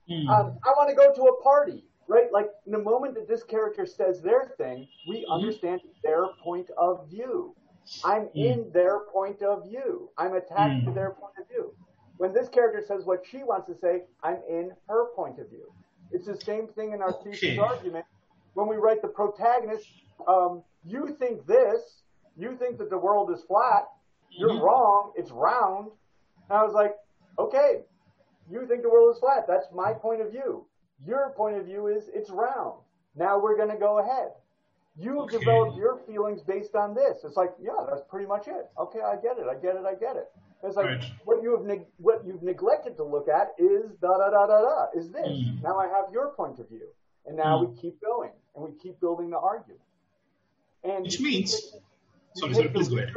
S1: Mm-hmm. Um, I want to go to a party, right? Like in the moment that this character says their thing, we mm-hmm. understand their point of view. I'm mm. in their point of view. I'm attached to mm. their point of view. When this character says what she wants to say, I'm in her point of view. It's the same thing in our okay. thesis argument. When we write the protagonist, um, you think this, you think that the world is flat. You're mm-hmm. wrong. It's round. And I was like, okay, you think the world is flat. That's my point of view. Your point of view is it's round. Now we're going to go ahead. You okay. developed your feelings based on this. It's like, yeah, that's pretty much it. Okay, I get it. I get it. I get it. It's like right. what you have neg- what you've neglected to look at is da da da da da. Is this mm. now? I have your point of view, and now mm. we keep going and we keep building the argument.
S5: And which means Sorry, sorry, please go ahead.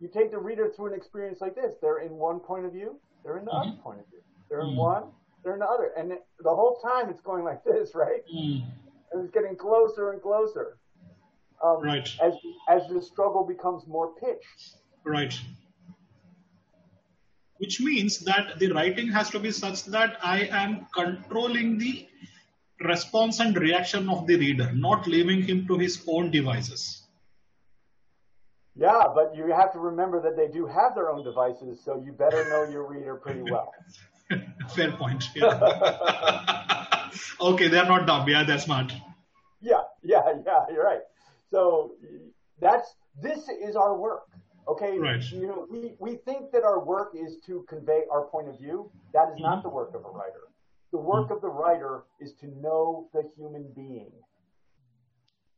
S1: You take the reader through an experience like this. They're in one point of view. They're in the mm-hmm. other point of view. They're in mm. one. They're in the other. And the whole time it's going like (laughs) this, right?
S5: Mm.
S1: And it's getting closer and closer.
S5: Um, right.
S1: As as the struggle becomes more pitched.
S5: Right. Which means that the writing has to be such that I am controlling the response and reaction of the reader, not leaving him to his own devices.
S1: Yeah, but you have to remember that they do have their own devices, so you better know your reader pretty well. (laughs)
S5: Fair point. Yeah. (laughs) okay, they're not dumb. Yeah, they're smart.
S1: Yeah, yeah, yeah. You're right. So that's this is our work. Okay,
S5: right.
S1: you know, we, we think that our work is to convey our point of view. That is mm-hmm. not the work of a writer. The work mm-hmm. of the writer is to know the human being.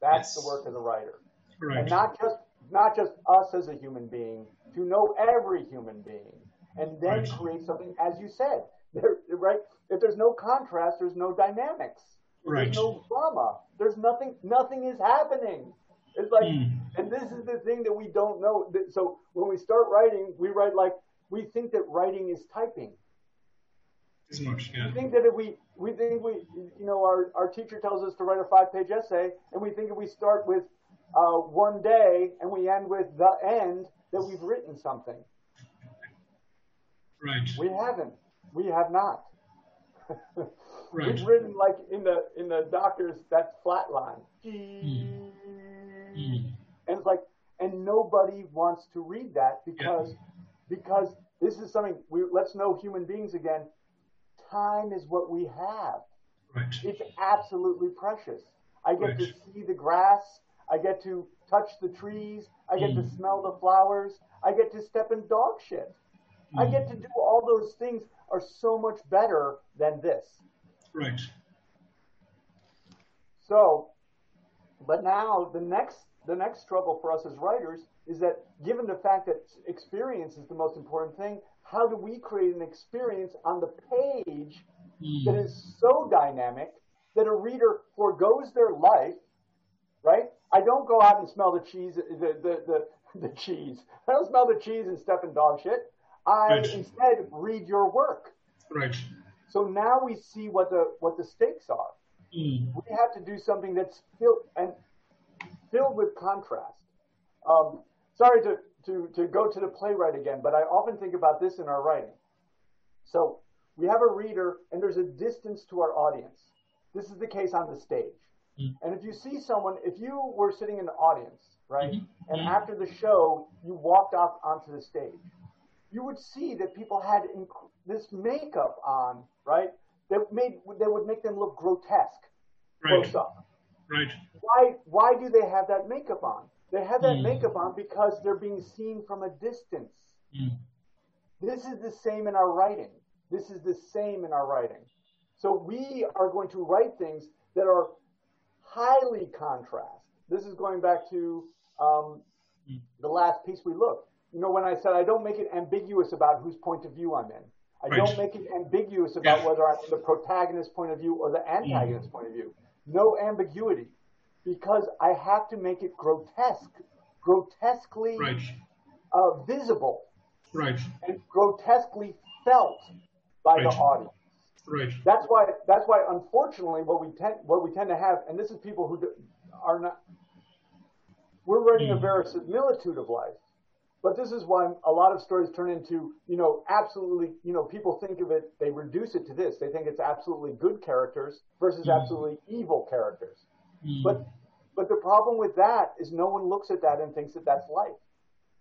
S1: That's yes. the work of the writer.
S5: Right.
S1: And not just not just us as a human being, to know every human being, and then right. create something, as you said, (laughs) there, right? If there's no contrast, there's no dynamics.
S5: Right.
S1: There's no drama. There's nothing. Nothing is happening. It's like, mm. and this is the thing that we don't know. So when we start writing, we write like we think that writing is typing.
S5: As much, yeah.
S1: We think that if we we think we you know our our teacher tells us to write a five page essay, and we think if we start with uh, one day and we end with the end, that we've written something.
S5: Right.
S1: We haven't. We have not. (laughs)
S5: right.
S1: We've written like in the in the doctors that flat line.
S5: Mm. Mm.
S1: And it's like and nobody wants to read that because yeah. because this is something we let's know human beings again. Time is what we have.
S5: Right.
S1: It's absolutely precious. I get
S5: right.
S1: to see the grass I get to touch the trees. I get to hmm. smell the flowers. I get to step in dog shit. I get to do all those things are so much better than this.
S5: Right.
S1: So, but now the next the next struggle for us as writers is that given the fact that experience is the most important thing, how do we create an experience on the page mm. that is so dynamic that a reader foregoes their life, right? I don't go out and smell the cheese, the, the, the, the cheese. (laughs) I don't smell the cheese and step in dog shit. I right. instead read your work.
S5: Right.
S1: So now we see what the what the stakes are. Mm. We have to do something that's filled and filled with contrast. Um, sorry to, to, to go to the playwright again, but I often think about this in our writing. So we have a reader and there's a distance to our audience. This is the case on the stage. Mm. And if you see someone, if you were sitting in the audience, right, mm-hmm. and mm-hmm. after the show you walked off onto the stage, you would see that people had this makeup on, right, that made that would make them look grotesque
S5: right.
S1: close up.
S5: Right.
S1: Why why do they have that makeup on? They have that mm. makeup on because they're being seen from a distance. Mm. This is the same in our writing. This is the same in our writing. So we are going to write things that are highly contrast. This is going back to um, mm. the last piece we looked. You know, when I said I don't make it ambiguous about whose point of view I'm in. I right. don't make it ambiguous about whether I'm the protagonist's point of view or the antagonist's mm. point of view. No ambiguity, because I have to make it grotesque, grotesquely
S5: right.
S1: uh, visible,
S5: right,
S1: and grotesquely felt by right. the audience.
S5: Right.
S1: That's why. That's why. Unfortunately, what we tend what we tend to have, and this is people who do, are not. We're writing mm. a verisimilitude of life. But this is why a lot of stories turn into, you know, absolutely, you know, people think of it, they reduce it to this. They think it's absolutely good characters versus mm. absolutely evil characters. Mm. But but the problem with that is no one looks at that and thinks that that's life.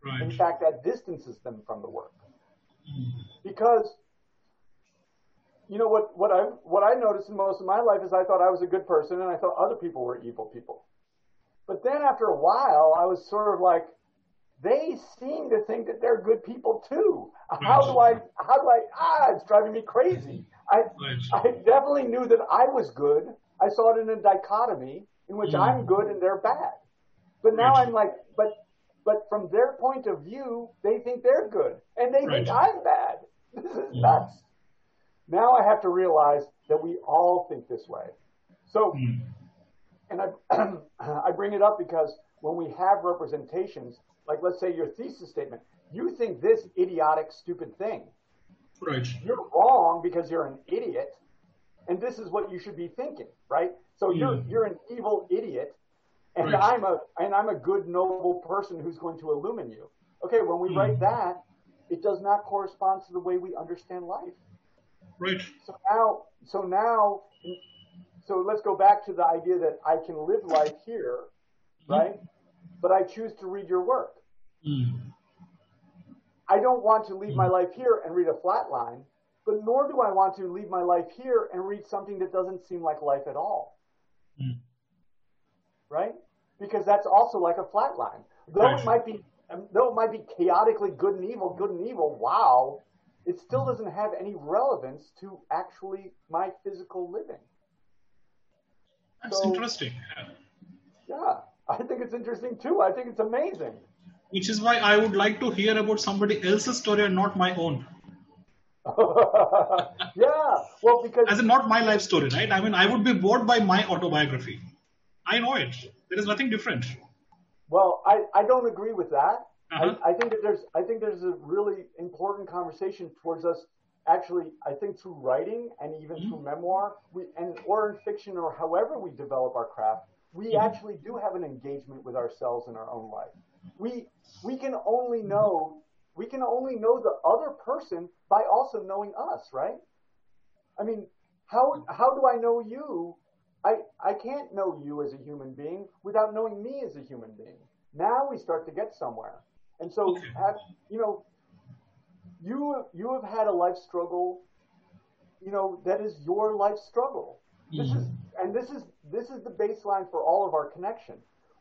S5: Right.
S1: In fact, that distances them from the work. Mm. Because you know what what I what I noticed in most of my life is I thought I was a good person and I thought other people were evil people. But then after a while, I was sort of like, they seem to think that they're good people too. How do I, how do I, ah, it's driving me crazy. I, I definitely knew that I was good. I saw it in a dichotomy in which mm. I'm good and they're bad. But now I'm like, but, but from their point of view, they think they're good and they think I'm bad. (laughs) This is mm. nuts. Now I have to realize that we all think this way. So, mm. and I, (clears throat) I bring it up because when we have representations, like let's say your thesis statement, you think this idiotic, stupid thing.
S5: Right.
S1: You're wrong because you're an idiot, and this is what you should be thinking, right? So you're hmm. you're an evil idiot, and right. I'm a and I'm a good, noble person who's going to illumine you. Okay, when we mm. write that, it does not correspond to the way we understand life.
S5: Right.
S1: So now, so now, so let's go back to the idea that I can live life here, hmm. right? But I choose to read your work. Mm. I don't want to leave mm. my life here and read a flat line, but nor do I want to leave my life here and read something that doesn't seem like life at all. Mm. Right? Because that's also like a flat line. Though right. it might be though it might be chaotically good and evil, good and evil, wow, it still doesn't have any relevance to actually my physical living.
S5: That's so, interesting.
S1: Yeah, I think it's interesting too. I think it's amazing
S5: which is why I would like to hear about somebody else's story and not my own. (laughs)
S1: yeah, well, because
S5: as in not my life story, right? I mean, I would be bored by my autobiography. I know it. There is nothing different.
S1: Well, I, I don't agree with that. Uh-huh. I, I think that there's I think there's a really important conversation towards us actually I think through writing and even mm-hmm. through memoir we and or in fiction or however we develop our craft we mm-hmm. actually do have an engagement with ourselves in our own life we we can only know we can only know the other person by also knowing us, right? I mean, how how do I know you? I I can't know you as a human being without knowing me as a human being. Now we start to get somewhere. And so have, you know you you have had a life struggle, you know, that is your life struggle. This is mm-hmm. and this is this is the baseline for all of our connection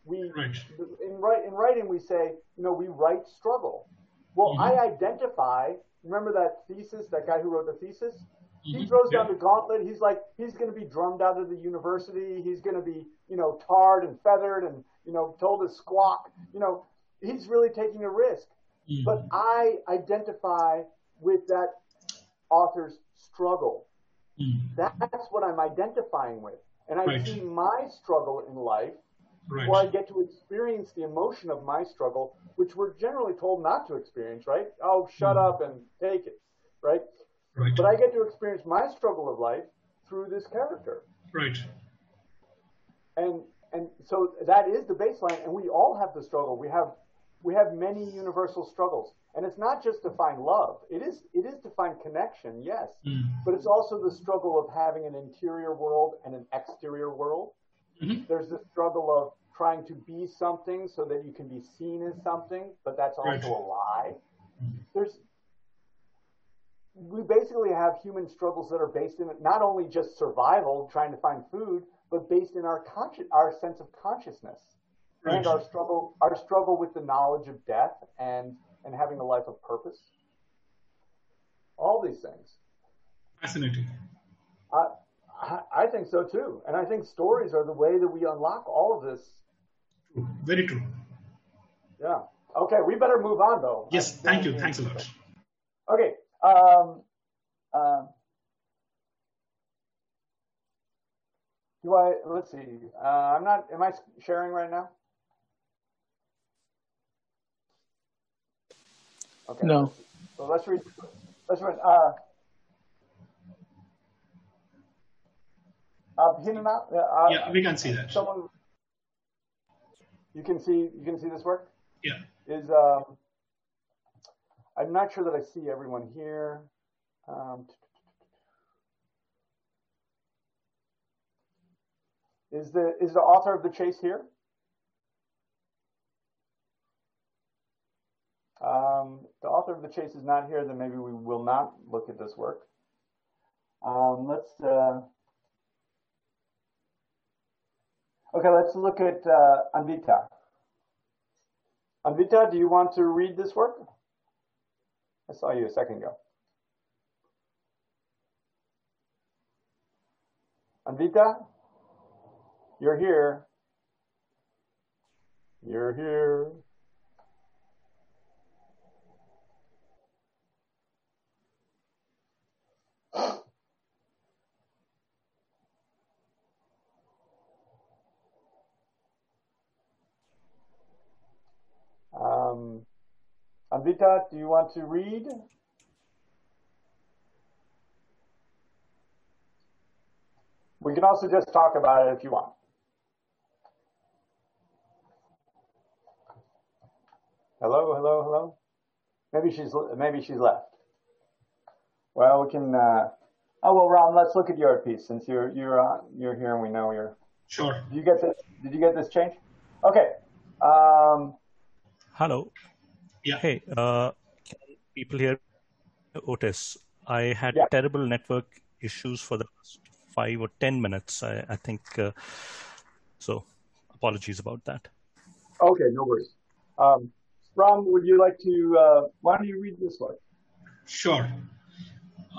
S1: we right. in write in writing we say you know we write struggle well mm-hmm. i identify remember that thesis that guy who wrote the thesis He mm-hmm. throws down the gauntlet. He's like, he's going to be drummed out of the university. He's going to be, you know, tarred and feathered and, you know, told to squawk. You know, he's really taking a risk. Mm-hmm. But I identify with that author's struggle. Mm-hmm. That's what I'm identifying with. And I right. see my struggle in life right. where I get to experience the emotion of my struggle, which we're generally told not to experience, right? Oh, shut mm-hmm. up and take it, right? Right. But I get to experience my struggle of life through this character.
S5: Right.
S1: And and so that is the baseline, and we all have the struggle. We have we have many universal struggles, and it's not just to find love. It is it is to find connection, yes, mm. but it's also the struggle of having an interior world and an exterior world. Mm-hmm. There's the struggle of trying to be something so that you can be seen as something, but that's also a lie. Mm-hmm. There's we basically have human struggles that are based in not only just survival, trying to find food, but based in our conscious, our sense of consciousness and our struggle, our struggle with the knowledge of death and and having a life of purpose. All these things.
S5: Fascinating.
S1: I, I think so too, and I think stories are the way that we unlock all of this.
S5: Very true.
S1: Yeah. Okay, we better move on though.
S5: Yes. Thank you. Thanks a lot.
S1: Okay. Um, uh, do I, let's see, uh, I'm not, am I sharing right now?
S2: Okay. No.
S1: So let's read, let's read, uh, uh,
S5: uh, yeah, we can see that.
S1: Someone, you can see, you can see this work?
S5: Yeah.
S1: Is, um, I'm not sure that I see everyone here. Um, is the is the author of the chase here? Um, the author of the chase is not here, then maybe we will not look at this work. Um, let's uh, okay. Let's look at uh, Anvita. Anvita, do you want to read this work? I saw you a second ago. Anvita, you're here. You're here. Um, Anvita, do you want to read? We can also just talk about it if you want. Hello, hello, hello. Maybe she's maybe she's left. Well, we can. Uh, oh well, Ron, let's look at your piece since you're you're uh, you're here and we know you're.
S5: Sure.
S1: Did you get this? Did you get this change? Okay.
S3: Hello.
S5: Yeah.
S3: Hey, uh, people here, Otis. I had yeah. terrible network issues for the last five or ten minutes. I, I think uh, so. Apologies about that.
S1: Okay, no worries. Um, Ram, would you like to? Uh, why don't you read this one?
S5: Sure.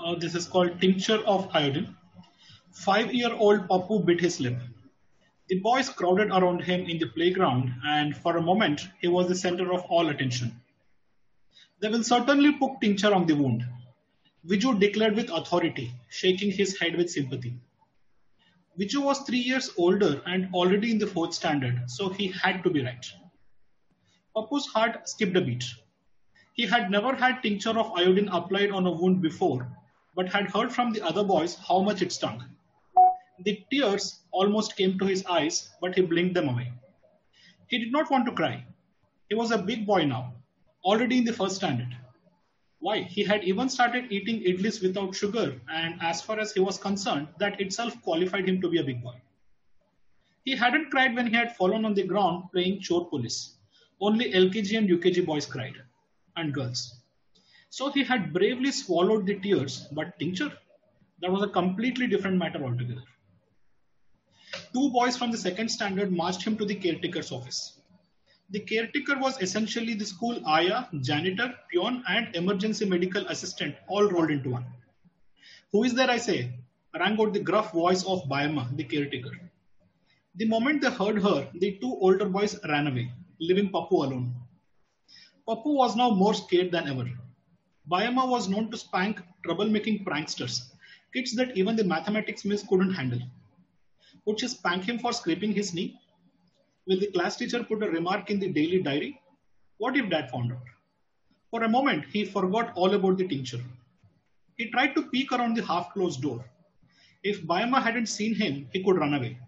S5: Uh, this is called Tincture of Iodine. Five-year-old Papu bit his lip. The boys crowded around him in the playground, and for a moment he was the center of all attention. They will certainly put tincture on the wound. Viju declared with authority, shaking his head with sympathy. Viju was three years older and already in the fourth standard, so he had to be right. Papu's heart skipped a beat. He had never had tincture of iodine applied on a wound before, but had heard from the other boys how much it stung. The tears almost came to his eyes, but he blinked them away. He did not want to cry. He was a big boy now, already in the first standard. Why, he had even started eating idlis without sugar, and as far as he was concerned, that itself qualified him to be a big boy. He hadn't cried when he had fallen on the ground playing chor police. Only LKG and UKG boys cried, and girls. So he had bravely swallowed the tears, but tincture? That was a completely different matter altogether. Two boys from the second standard marched him to the caretaker's office. The caretaker was essentially the school ayah, janitor, peon, and emergency medical assistant all rolled into one. Who is there, I say? rang out the gruff voice of Bayama, the caretaker. The moment they heard her, the two older boys ran away, leaving Papu alone. Papu was now more scared than ever. Bayama was known to spank troublemaking pranksters, kids that even the mathematics miss couldn't handle. Would she spank him for scraping his knee? Will the class teacher put a remark in the daily diary? What if dad found out? For a moment, he forgot all about the tincture. He tried to peek around the half closed door. If Bayama hadn't seen him, he could run away.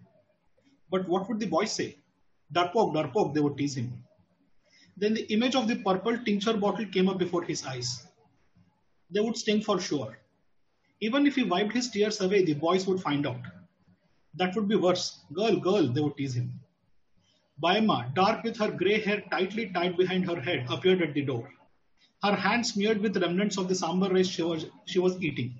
S5: But what would the boys say? Darpok, Darpok, they would tease him. Then the image of the purple tincture bottle came up before his eyes. They would sting for sure. Even if he wiped his tears away, the boys would find out. That would be worse. Girl, girl, they would tease him. Bayama, dark with her grey hair tightly tied behind her head, appeared at the door her hands smeared with remnants of the sambar rice she was, she was eating.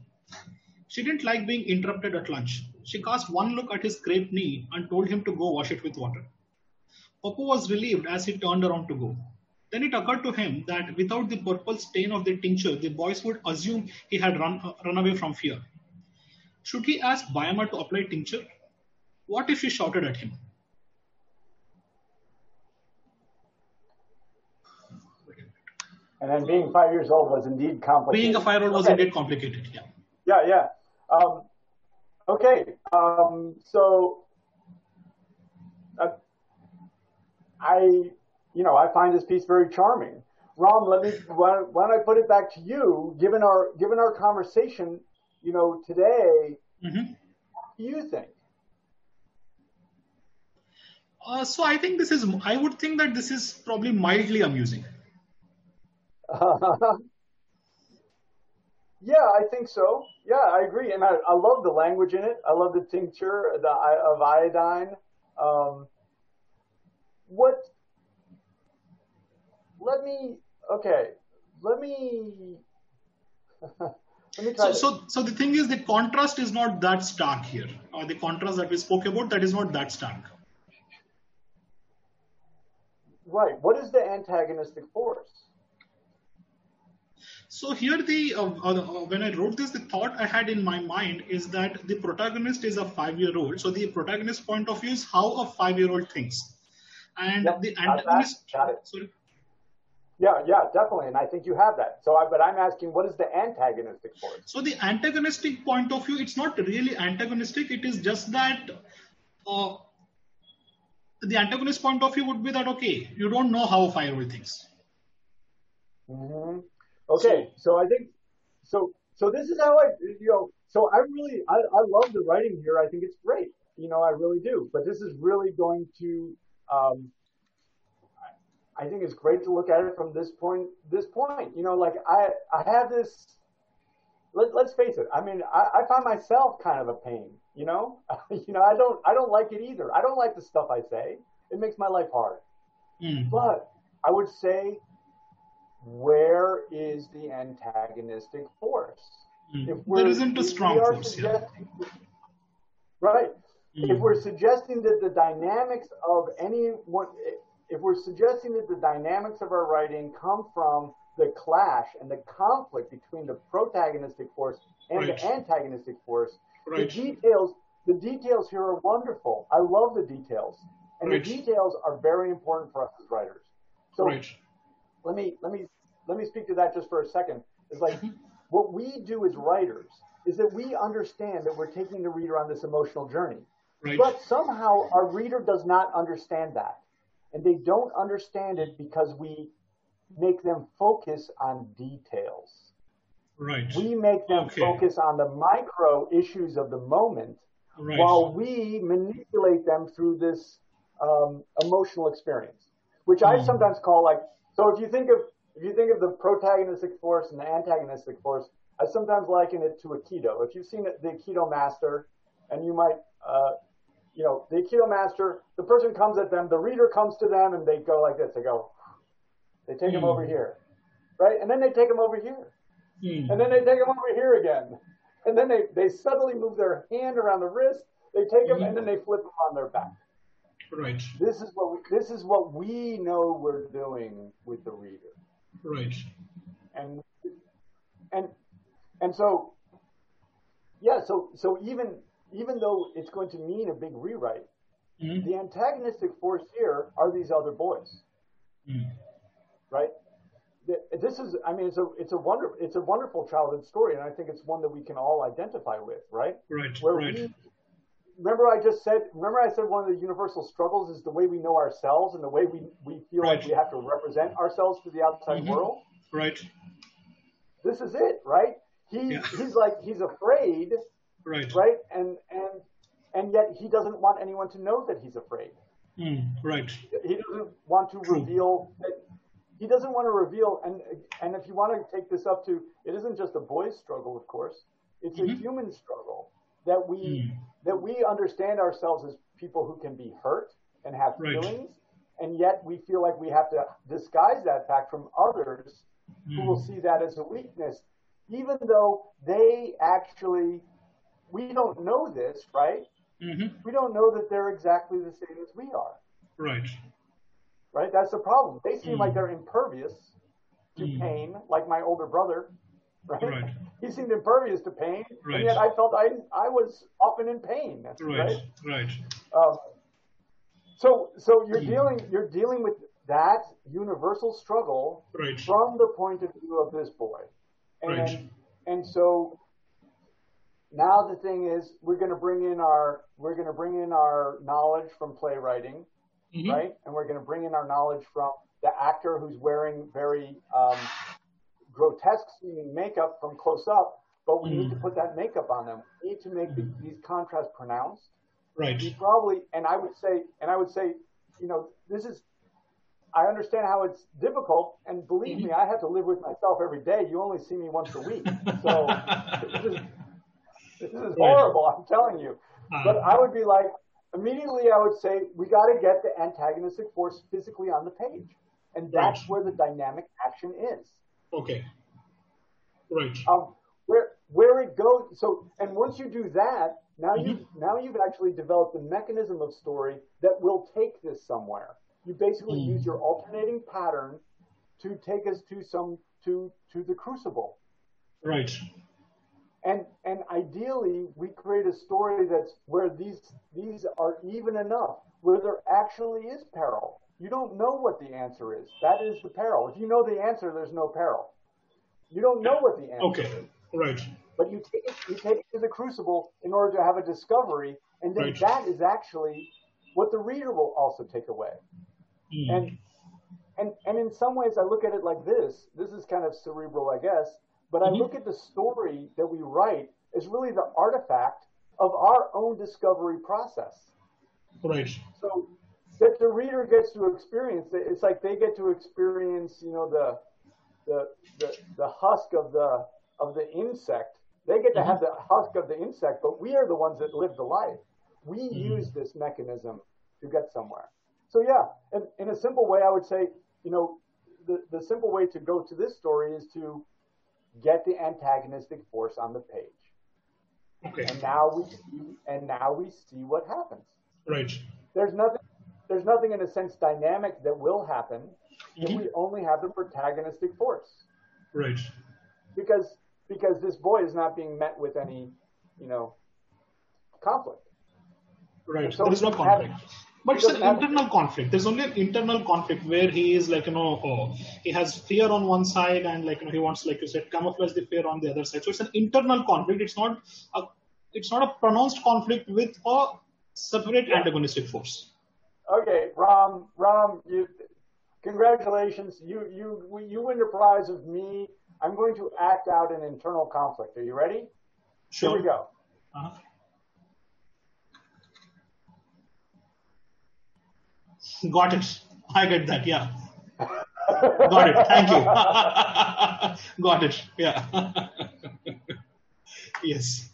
S5: She didn't like being interrupted at lunch. She cast one look at his scraped knee and told him to go wash it with water. Papu was relieved as he turned around to go. Then it occurred to him that without the purple stain of the tincture, the boys would assume he had run, run away from fear. Should he ask Bayama to apply tincture? What if she shouted at him?
S1: And then being five years old was indeed complicated.
S5: Being a five-year-old was okay. indeed complicated. Yeah.
S1: Yeah, yeah. Um, okay. Um, so uh, I, you know, I find this piece very charming. Ram, let me. Why, why, don't I put it back to you? Given our given our conversation, you know, today, mm-hmm. what do you think?
S5: Uh, so I think this is. I would think that this is probably mildly amusing. (laughs)
S1: yeah, I think so. Yeah, I agree, and I, I love the language in it. I love the tincture the, of iodine. Um, what? Let me. Okay. Let me. (laughs)
S5: Let me so, so, so the thing is, the contrast is not that stark here. Or the contrast that we spoke about, that is not that stark.
S1: Right. What is the antagonistic force?
S5: So here the uh, uh, when I wrote this, the thought I had in my mind is that the protagonist is a five-year-old. So the protagonist point of view is how a five-year-old thinks, and yep, the antagonist. Sorry.
S1: Yeah, yeah, definitely, and I think you have that. So, I, but I'm asking, what is the antagonistic force?
S5: So the antagonistic point of view, it's not really antagonistic. It is just that. Uh, the antagonist point of view would be that okay, you don't know how five-year-old thinks.
S1: Mm-hmm. Okay, so I think so. So this is how I, you know, so I really, I, I love the writing here. I think it's great. You know, I really do. But this is really going to, um, I think it's great to look at it from this point. This point, you know, like I, I have this. Let, let's face it. I mean, I, I find myself kind of a pain. You know, (laughs) you know, I don't, I don't like it either. I don't like the stuff I say. It makes my life hard. Mm. But I would say where is the antagonistic force?
S5: Mm. There isn't a strong force. Yeah.
S1: Right. Mm. If we're suggesting that the dynamics of any one, if we're suggesting that the dynamics of our writing come from the clash and the conflict between the protagonistic force and right. the antagonistic force, right. the details, the details here are wonderful. I love the details, and right. the details are very important for us as writers. So let me let me let me speak to that just for a second. It's like (laughs) what we do as writers is that we understand that we're taking the reader on this emotional journey. Right. But somehow our reader does not understand that. And they don't understand it because we make them focus on details.
S5: Right.
S1: We make them okay. focus on the micro issues of the moment right. while we manipulate them through this um, emotional experience, which mm. I sometimes call like so if you think of if you think of the protagonistic force and the antagonistic force, I sometimes liken it to Aikido. If you've seen the Aikido master, and you might, uh, you know, the Aikido master, the person comes at them, the reader comes to them, and they go like this. They go, they take mm. him over here, right? And then they take him over here, mm. and then they take him over here again, and then they they suddenly move their hand around the wrist. They take him, mm. and then they flip him on their back.
S5: Right.
S1: This is what we, this is what we know we're doing with the reader.
S5: Right.
S1: And and and so yeah, so so even even though it's going to mean a big rewrite, mm-hmm. the antagonistic force here are these other boys, mm-hmm. right? This is, I mean, it's a it's a wonder it's a wonderful childhood story, and I think it's one that we can all identify with, right?
S5: Right. Where right. we
S1: remember I just said remember I said one of the universal struggles is the way we know ourselves and the way we, we feel right. like we have to represent ourselves to the outside mm-hmm. world.
S5: Right.
S1: This is it, right? He yeah. he's like he's afraid.
S5: Right.
S1: Right? And and and yet he doesn't want anyone to know that he's afraid.
S5: Mm, right.
S1: He doesn't want to True. reveal that he doesn't want to reveal and and if you want to take this up to it isn't just a boy's struggle, of course. It's mm-hmm. a human struggle that we mm. that we understand ourselves as people who can be hurt and have right. feelings, and yet we feel like we have to disguise that fact from others mm. who will hmm. see that as a weakness, even though they actually we don't know this, right?
S5: Mm-hmm.
S1: We don't know that they're exactly the same as we are.
S5: Right.
S1: Right. That's the problem. They seem mm. like they're impervious to hmm. pain, like my older brother right? right. (laughs) He seemed impervious to pain, right. and yet I felt I I was often in pain.
S5: right, right. right.
S1: Um, so so you're mm. dealing you're dealing with that universal struggle
S5: right.
S1: from the point of view of this boy, and right. and so now the thing is we're going to bring in our we're going to bring in our knowledge from playwriting, mm-hmm. right? And we're going to bring in our knowledge from the actor who's wearing very um, grotesque seeming makeup from close up, but we mm. need to mm. put that makeup on them. We need to make the, these contrasts pronounced.
S5: Right.
S1: We probably, and I would say, and I would say, you know, this is, I understand how it's difficult, and believe mm-hmm. me, I have to live with myself every day. You only see me once a week, so (laughs) this is, this is horrible. I'm telling you. Uh, but I would be like, immediately, I would say, we got to get the antagonistic force physically on the page, and that's right. where the dynamic action is.
S5: Okay. Right.
S1: Um, where where it goes. So, and once you do that, now mm-hmm. you now you've actually developed a mechanism of story that will take this somewhere. You basically mm. use your alternating pattern to take us to some to to the crucible.
S5: Right.
S1: And and ideally, we create a story that's where these these are even enough, where there actually is peril. You don't know what the answer is. That is the peril. If you know the answer, there's no peril. You don't know what the answer
S5: okay.
S1: is.
S5: Right.
S1: But you take it, you take it to the crucible in order to have a discovery, and then right. that is actually what the reader will also take away. Mm. And and and in some ways, I look at it like this. This is kind of cerebral, I guess. But mm-hmm. I look at the story that we write as really the artifact of our own discovery process.
S5: Right.
S1: So that the reader gets to experience. It's like they get to experience, you know, the the the, the husk of the of the insect. They get to mm-hmm. have the husk of the insect, but we are the ones that live the life. We mm-hmm. use this mechanism to get somewhere. So yeah, in, in a simple way, I would say, you know, the, the simple way to go to this story is to get the antagonistic force on the page.
S5: Okay.
S1: And now we see, and now we see what happens.
S5: Right.
S1: There's nothing there's nothing in a sense dynamic that will happen mm-hmm. we only have the protagonistic force.
S5: Right.
S1: Because because this boy is not being met with any, you know, conflict.
S5: Right. So there is no conflict. Have, but it's an internal conflict. There's only an internal conflict where he is like, you know, oh, he has fear on one side and like, you know, he wants, like you said, camouflage the fear on the other side. So it's an internal conflict. It's not a, it's not a pronounced conflict with a separate antagonistic force.
S1: Okay, Ram, Ram, you, congratulations. You, you, you win the prize of me. I'm going to act out an internal conflict. Are you ready?
S5: Sure.
S1: Here we
S5: go. Uh-huh. Got it. I get that. Yeah. Got it. Thank you. (laughs) Got it. Yeah. (laughs) yes.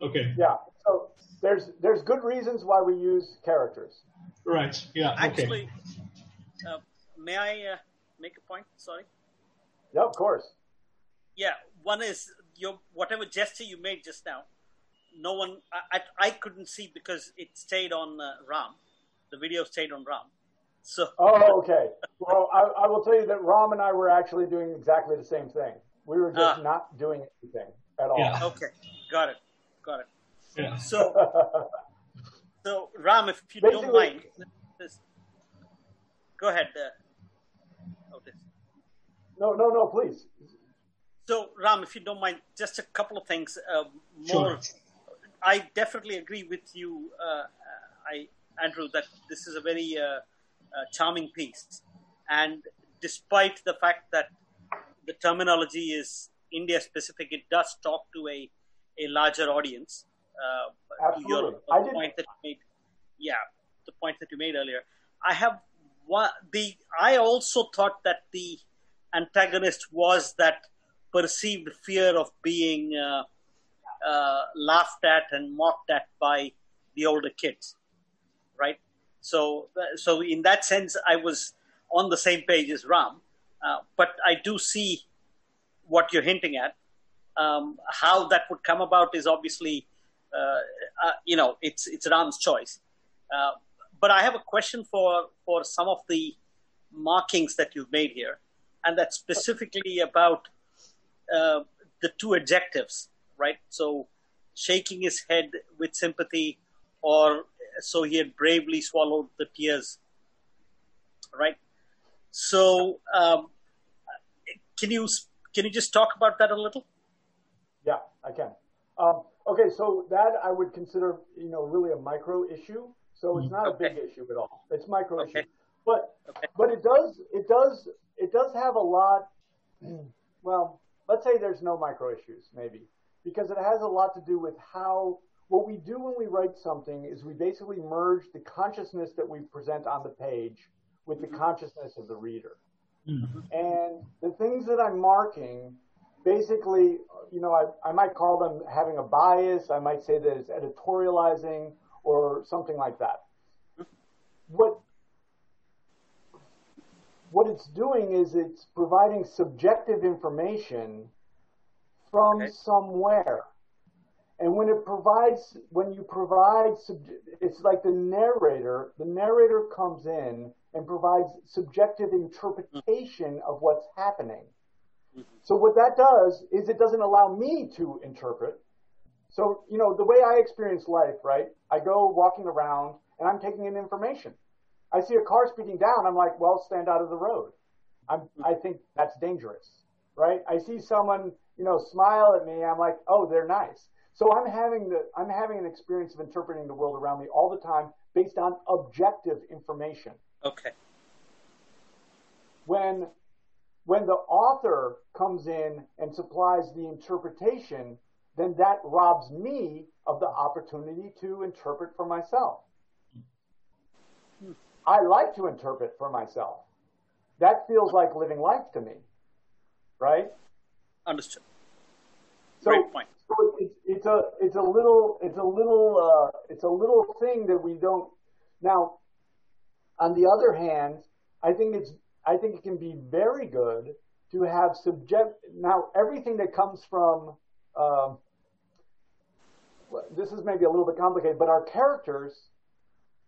S5: Okay.
S1: Yeah. So there's there's good reasons why we use characters.
S5: Right. Yeah.
S6: Actually, okay. uh, may I uh, make a point? Sorry.
S1: Yeah, of course.
S6: Yeah. One is your whatever gesture you made just now. No one, I, I, I couldn't see because it stayed on uh, Ram. The video stayed on Ram. So.
S1: Oh, okay. well, I, I, will tell you that Ram and I were actually doing exactly the same thing. We were just ah. not doing anything. at all.
S6: Yeah. Okay, got it, got it. Yeah. So, so Ram, if you Basically, don't mind, this, go ahead. Uh,
S1: Otis. No, no, no, please.
S6: So, Ram, if you don't mind, just a couple of things. Uh, more, sure. I definitely agree with you, uh, I Andrew, that this is a very uh, uh, charming piece, and despite the fact that the terminology is India specific, it does talk to a a larger audience.
S1: Uh, Absolutely. Your,
S6: the point that you made, yeah, the point that you made earlier. I have one, the. I also thought that the antagonist was that perceived fear of being uh, uh, laughed at and mocked at by the older kids, right? So, so in that sense, I was on the same page as Ram, uh, but I do see what you're hinting at. Um, how that would come about is obviously, uh, uh, you know, it's it's Ram's choice. Uh, but I have a question for for some of the markings that you've made here, and that's specifically about uh, the two adjectives, right? So, shaking his head with sympathy, or so he had bravely swallowed the tears, right? So, um, can you can you just talk about that a little?
S1: Yeah, I can. Um, okay, so that I would consider, you know, really a micro issue. So it's not okay. a big issue at all. It's micro okay. issue, but okay. but it does it does it does have a lot. Well, let's say there's no micro issues, maybe, because it has a lot to do with how what we do when we write something is we basically merge the consciousness that we present on the page with the consciousness of the reader. Mm-hmm. And the things that I'm marking, basically, you know, I, I might call them having a bias. I might say that it's editorializing or something like that. What what it's doing is it's providing subjective information from okay. somewhere. And when it provides, when you provide, it's like the narrator, the narrator comes in and provides subjective interpretation of what's happening. Mm-hmm. So what that does is it doesn't allow me to interpret. So, you know, the way I experience life, right? I go walking around and I'm taking in information. I see a car speeding down. I'm like, well, stand out of the road. I'm, I think that's dangerous, right? I see someone, you know, smile at me. I'm like, oh, they're nice. So I'm having the, I'm having an experience of interpreting the world around me all the time based on objective information.
S6: Okay.
S1: When when the author comes in and supplies the interpretation, then that robs me of the opportunity to interpret for myself. I like to interpret for myself. That feels like living life to me, right?
S6: Understood.
S1: So, Great point. So it's, it's a it's a little it's a little uh, it's a little thing that we don't now on the other hand, I think it's I think it can be very good to have subject. Now, everything that comes from um, this is maybe a little bit complicated, but our characters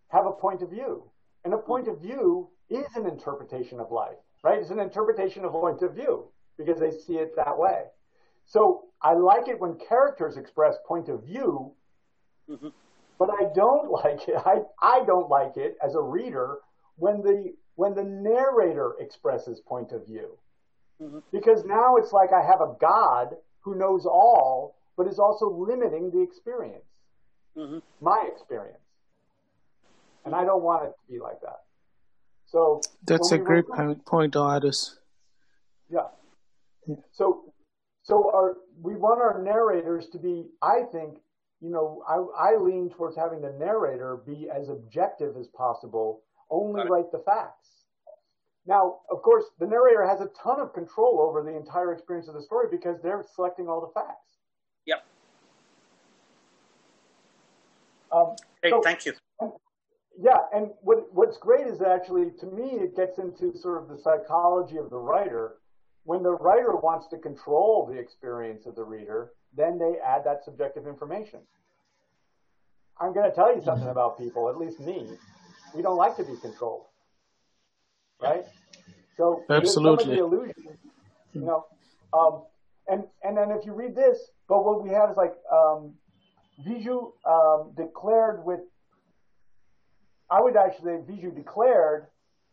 S1: have a point of view, and a point of view is an interpretation of life, right? It's an interpretation of point of view because they see it that way. So I like it when characters express point of view. Mm-hmm. But I don't like it. I, I don't like it as a reader when the when the narrator expresses point of view. Mm-hmm. Because now it's like I have a God who knows all, but is also limiting the experience, mm-hmm. my experience. And I don't want it to be like that. So
S2: that's a great point, point, Otis.
S1: Yeah. yeah. So, so our we want our narrators to be, I think, you know, I, I lean towards having the narrator be as objective as possible, only write the facts. Now, of course, the narrator has a ton of control over the entire experience of the story because they're selecting all the facts.
S6: Yep.
S1: Um,
S6: hey, so, thank you.
S1: yeah, and what, what's great is actually, to me, it gets into sort of the psychology of the writer. When the writer wants to control the experience of the reader, then they add that subjective information. I'm going to tell you something about people, at least me. We don't like to be controlled, right? So
S2: absolutely
S1: illusion, you know. Um, and and then if you read this, but what we have is like um, Viju um, declared with. I would actually Viju declared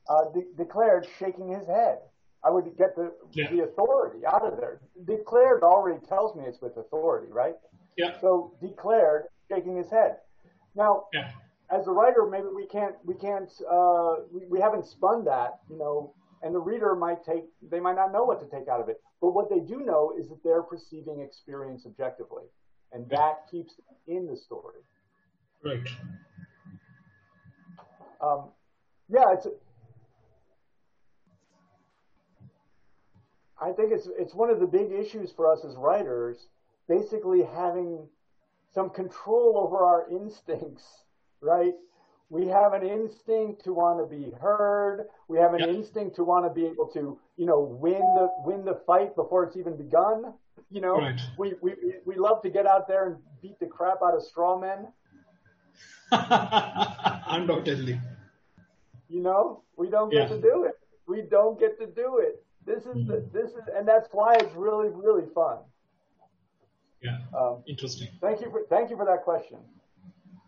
S1: uh, de- declared shaking his head. I would get the yeah. the authority out of there. Declared already tells me it's with authority, right?
S5: Yeah.
S1: So declared shaking his head. Now,
S5: yeah.
S1: as a writer, maybe we can't we can't uh, we, we haven't spun that, you know, and the reader might take they might not know what to take out of it. But what they do know is that they're perceiving experience objectively, and that keeps them in the story.
S5: Right.
S1: Um, yeah, it's. I think it's it's one of the big issues for us as writers, basically having some control over our (laughs) instincts, right? We have an instinct to want to be heard. We have an yeah. instinct to want to be able to, you know, win the win the fight before it's even begun. You know,
S5: right.
S1: we, we we love to get out there and beat the crap out of straw men. (laughs)
S5: Undoubtedly.
S1: You know, we don't get yeah. to do it. We don't get to do it. This is mm-hmm. the, this is, and that's why it's really really fun.
S5: Yeah. Um, Interesting.
S1: Thank you for thank you for that question.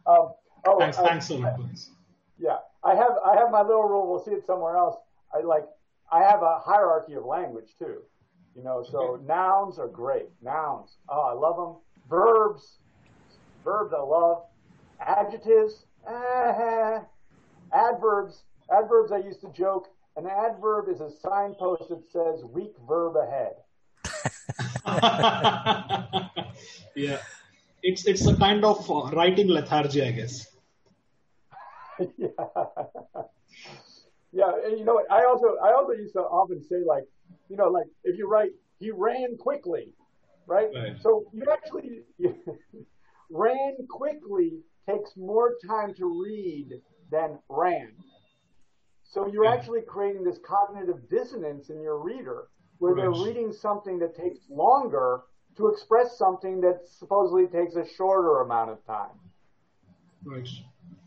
S1: Um, oh,
S5: thanks,
S1: I,
S5: thanks so much.
S1: Yeah, I have I have my little rule. We'll see it somewhere else. I like I have a hierarchy of language too. You know, so okay. nouns are great. Nouns, oh, I love them. Verbs, verbs I love. Adjectives, eh, adverbs, adverbs. I used to joke. An adverb is a signpost that says weak verb ahead. (laughs)
S5: yeah, it's it's a kind of uh, writing lethargy, I guess. (laughs)
S1: yeah. yeah, and you know what? I also I also used to often say like, you know, like if you write he ran quickly, right?
S5: right.
S1: So you actually you, (laughs) ran quickly takes more time to read than ran. So you're actually creating this cognitive dissonance in your reader where they're reading something that takes longer to express something that supposedly takes a shorter amount of time.
S5: Right.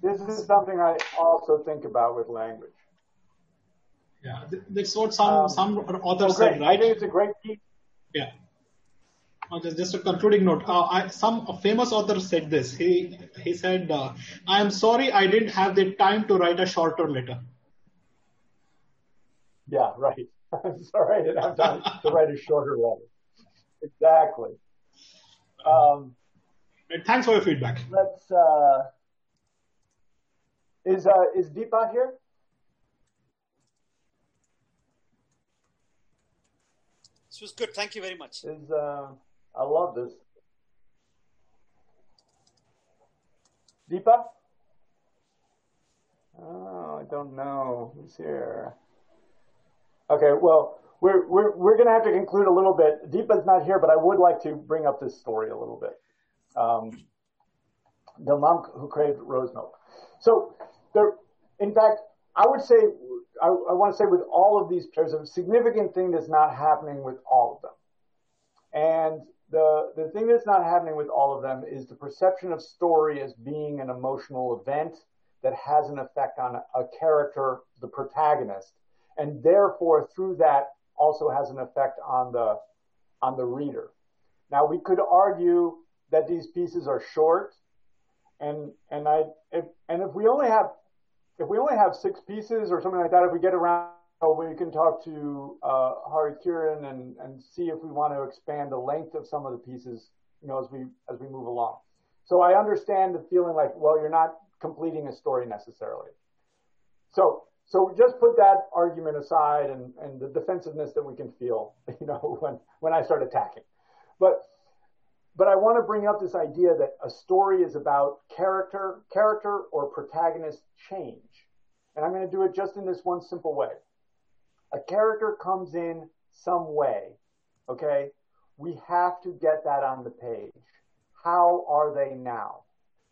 S1: This is something I also think about with language.
S5: Yeah, that's what some um, some authors
S1: okay.
S5: said, right?
S1: I think it's a great piece.
S5: Yeah. Okay, just a concluding note. Uh, I, some famous author said this. He he said, uh, "I am sorry I didn't have the time to write a shorter letter."
S1: Yeah, right. (laughs) I'm sorry I didn't have time to write a shorter letter. Exactly. Um,
S5: Thanks for your feedback.
S1: Let's. Uh, is uh, is Deepa here?
S6: This was good. Thank you very much.
S1: Is uh, I love this. Deepa? Oh, I don't know. Who's here? Okay, well, we're, we're, we're going to have to conclude a little bit. Deepa's not here, but I would like to bring up this story a little bit. Um, the monk who craved rose milk. So there, in fact, I would say, I, I want to say with all of these, there's a significant thing that's not happening with all of them. And the, the thing that's not happening with all of them is the perception of story as being an emotional event that has an effect on a character, the protagonist, and therefore through that also has an effect on the on the reader. Now we could argue that these pieces are short, and and I if, and if we only have if we only have six pieces or something like that, if we get around, we can talk to uh, Hari Kiran and and see if we want to expand the length of some of the pieces, you know, as we as we move along. So I understand the feeling like, well, you're not completing a story necessarily. So so just put that argument aside and, and the defensiveness that we can feel, (laughs) you know, when, when I start attacking. But but I want to bring up this idea that a story is about character, character or protagonist change. And I'm going to do it just in this one simple way. A character comes in some way, okay? We have to get that on the page. How are they now?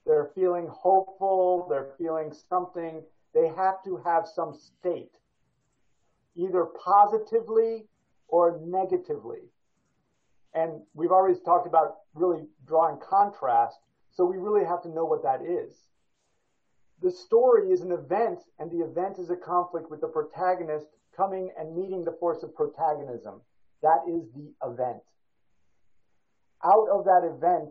S1: They're feeling hopeful, they're feeling something they have to have some state, either positively or negatively. And we've already talked about really drawing contrast, so we really have to know what that is. The story is an event, and the event is a conflict with the protagonist coming and meeting the force of protagonism. That is the event. out of that event,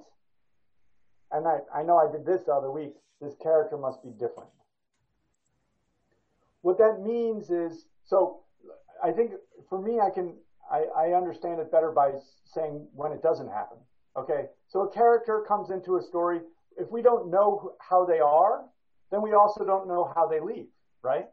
S1: and I, I know I did this the other week, this character must be different. What that means is, so I think for me, I can, I, I understand it better by saying when it doesn't happen. Okay. So a character comes into a story. If we don't know how they are, then we also don't know how they leave, right?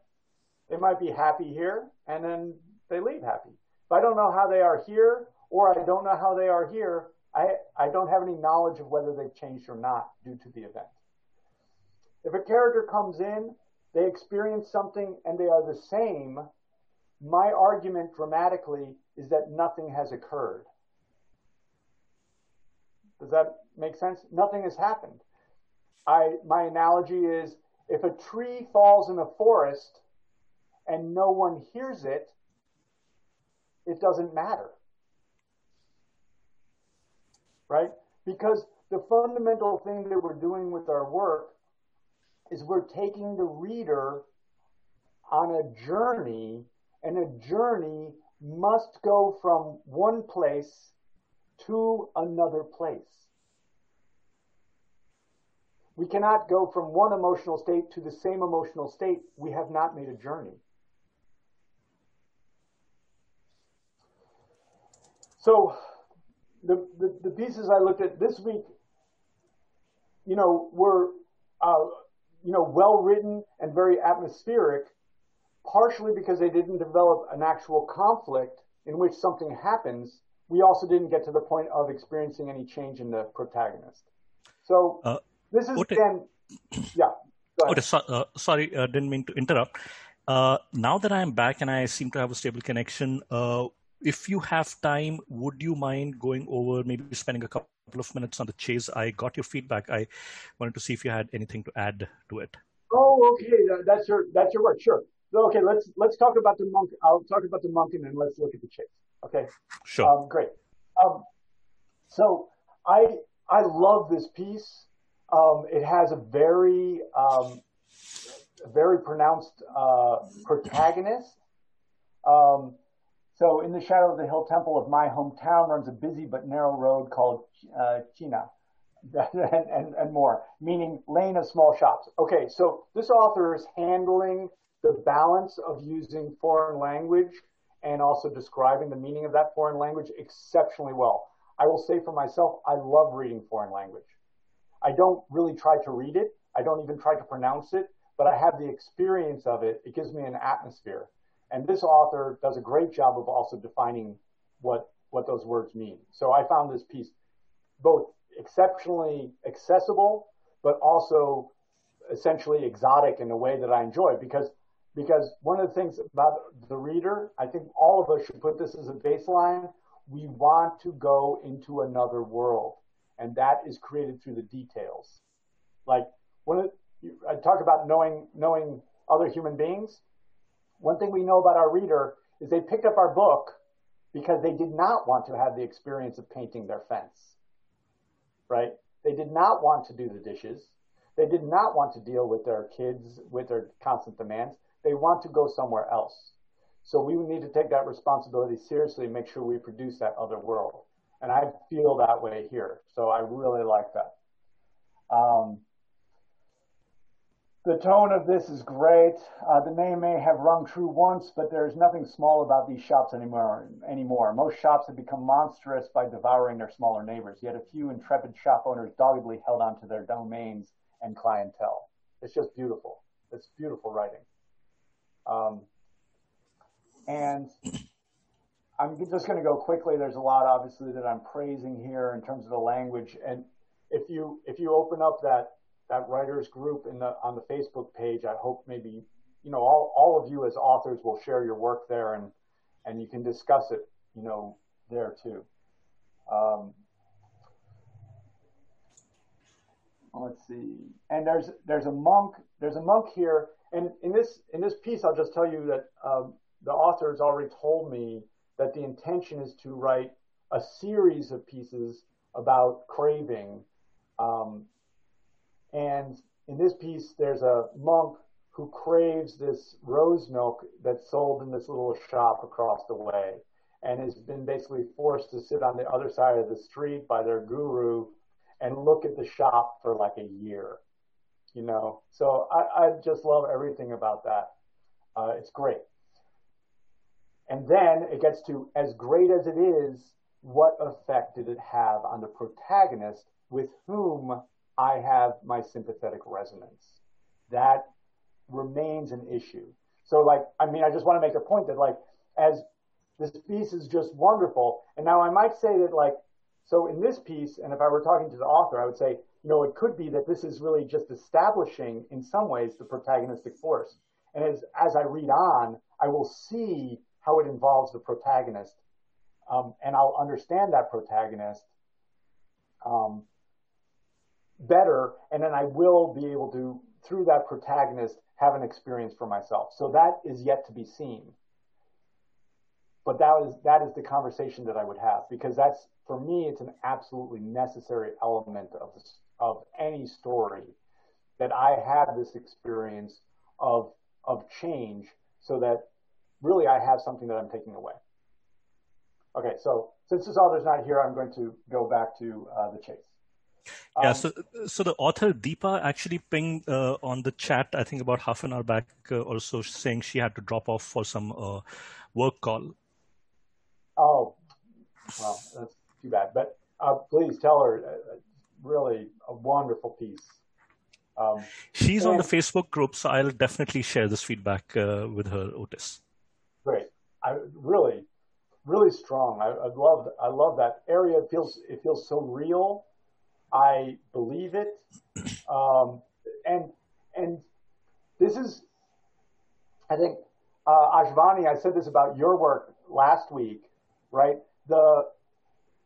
S1: They might be happy here and then they leave happy. If I don't know how they are here or I don't know how they are here, I, I don't have any knowledge of whether they've changed or not due to the event. If a character comes in, they experience something and they are the same, my argument dramatically is that nothing has occurred. Does that make sense? Nothing has happened. I, my analogy is if a tree falls in a forest and no one hears it, it doesn't matter. Right? Because the fundamental thing that we're doing with our work is we're taking the reader on a journey, and a journey must go from one place to another place. We cannot go from one emotional state to the same emotional state. We have not made a journey. So the, the, the pieces I looked at this week, you know, were, uh, you know, well written and very atmospheric, partially because they didn't develop an actual conflict in which something happens. We also didn't get to the point of experiencing any change in the protagonist. So uh, this is again, yeah.
S3: Okay, so, uh, sorry, uh, didn't mean to interrupt. Uh, now that I'm back and I seem to have a stable connection, uh, if you have time, would you mind going over, maybe spending a couple of minutes on the chase? I got your feedback. I wanted to see if you had anything to add to it.
S1: Oh, okay. That's your that's your work. Sure. Okay, let's let's talk about the monk. I'll talk about the monk and then let's look at the chase. Okay.
S3: Sure.
S1: Um, great. Um, so I I love this piece. Um, it has a very um, very pronounced uh, protagonist. Um, so in the shadow of the hill temple of my hometown runs a busy but narrow road called uh, China. (laughs) and, and, and more, meaning lane of small shops. Okay, so this author is handling the balance of using foreign language and also describing the meaning of that foreign language exceptionally well. I will say for myself, I love reading foreign language. I don't really try to read it. I don't even try to pronounce it, but I have the experience of it. It gives me an atmosphere. And this author does a great job of also defining what, what those words mean. So I found this piece both exceptionally accessible, but also essentially exotic in a way that I enjoy because because one of the things about the reader, I think all of us should put this as a baseline. We want to go into another world, and that is created through the details. Like when I talk about knowing knowing other human beings, one thing we know about our reader is they picked up our book because they did not want to have the experience of painting their fence, right? They did not want to do the dishes. They did not want to deal with their kids with their constant demands. They want to go somewhere else. So we need to take that responsibility seriously and make sure we produce that other world. And I feel that way here. So I really like that. Um, the tone of this is great. Uh, the name may have rung true once, but there's nothing small about these shops anymore. Anymore, most shops have become monstrous by devouring their smaller neighbors. Yet a few intrepid shop owners doggedly held on to their domains and clientele. It's just beautiful. It's beautiful writing. Um, and I'm just going to go quickly. There's a lot, obviously, that I'm praising here in terms of the language. And if you if you open up that that writers group in the on the Facebook page. I hope maybe you know all, all of you as authors will share your work there and and you can discuss it you know there too. Um, let's see. And there's there's a monk there's a monk here, and in this in this piece, I'll just tell you that um, the author has already told me that the intention is to write a series of pieces about craving um, and in this piece, there's a monk who craves this rose milk that's sold in this little shop across the way. and has been basically forced to sit on the other side of the street by their guru and look at the shop for like a year. You know, so I, I just love everything about that. Uh, it's great. And then it gets to as great as it is, what effect did it have on the protagonist with whom I have my sympathetic resonance? That remains an issue. So, like, I mean, I just want to make a point that, like, as this piece is just wonderful, and now I might say that, like, so in this piece, and if I were talking to the author, I would say, you know, it could be that this is really just establishing, in some ways, the protagonistic force. And as, as I read on, I will see how it involves the protagonist. Um, and I'll understand that protagonist um, better. And then I will be able to, through that protagonist, have an experience for myself. So that is yet to be seen. But that is that is the conversation that I would have because that's for me it's an absolutely necessary element of this, of any story that I have this experience of of change so that really I have something that I'm taking away. Okay, so since this author's not here, I'm going to go back to uh, the chase.
S3: Um, yeah, so so the author Deepa actually pinged uh, on the chat, I think about half an hour back, uh, also saying she had to drop off for some uh, work call.
S1: Oh, well, that's too bad. But uh, please tell her, uh, really a wonderful piece.
S3: Um, She's on the Facebook group, so I'll definitely share this feedback uh, with her, Otis.
S1: Great. I really, really strong. I, I love, I love that area. It feels, it feels so real. I believe it. Um, and, and this is, I think, uh, Ashvani, I said this about your work last week, right? The,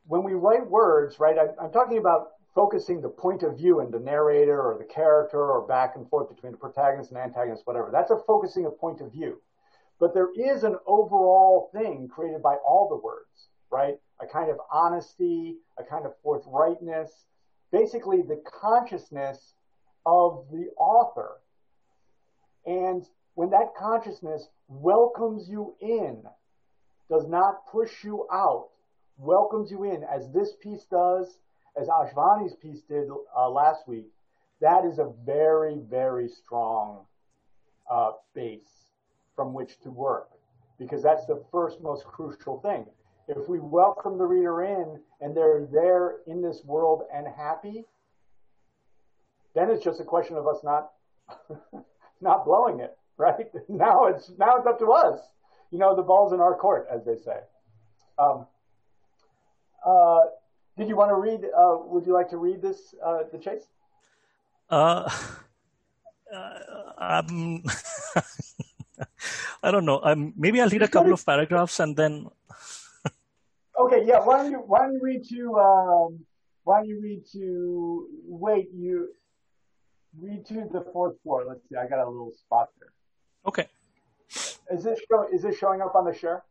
S1: when we write words, right, I, I'm talking about focusing the point of view and the narrator or the character or back and forth between the protagonist and antagonist, whatever. That's a focusing of point of view. But there is an overall thing created by all the words, right? A kind of honesty, a kind of forthrightness, basically the consciousness of the author. And when that consciousness welcomes you in, does not push you out, welcomes you in, as this piece does, as Ashvani's piece did uh, last week, that is a very, very strong uh, base from which to work because that's the first most crucial thing. If we welcome the reader in and they're there in this world and happy, then it's just a question of us not (laughs) not blowing it, right? (laughs) Now it's now it's up to us. You know, the ball's in our court, as they say. Um, uh, did you want to read? Uh, would you like to read this, uh, the chase?
S3: Uh, um, (laughs) I don't know. Um, maybe I'll read a couple of paragraphs and then.
S1: Okay, yeah. Why don't you Why don't you read to um, Why don't you read to Wait, you read to the fourth floor. Let's see. I got a little spot there.
S3: Okay.
S1: Is this show, Is this showing up on the share?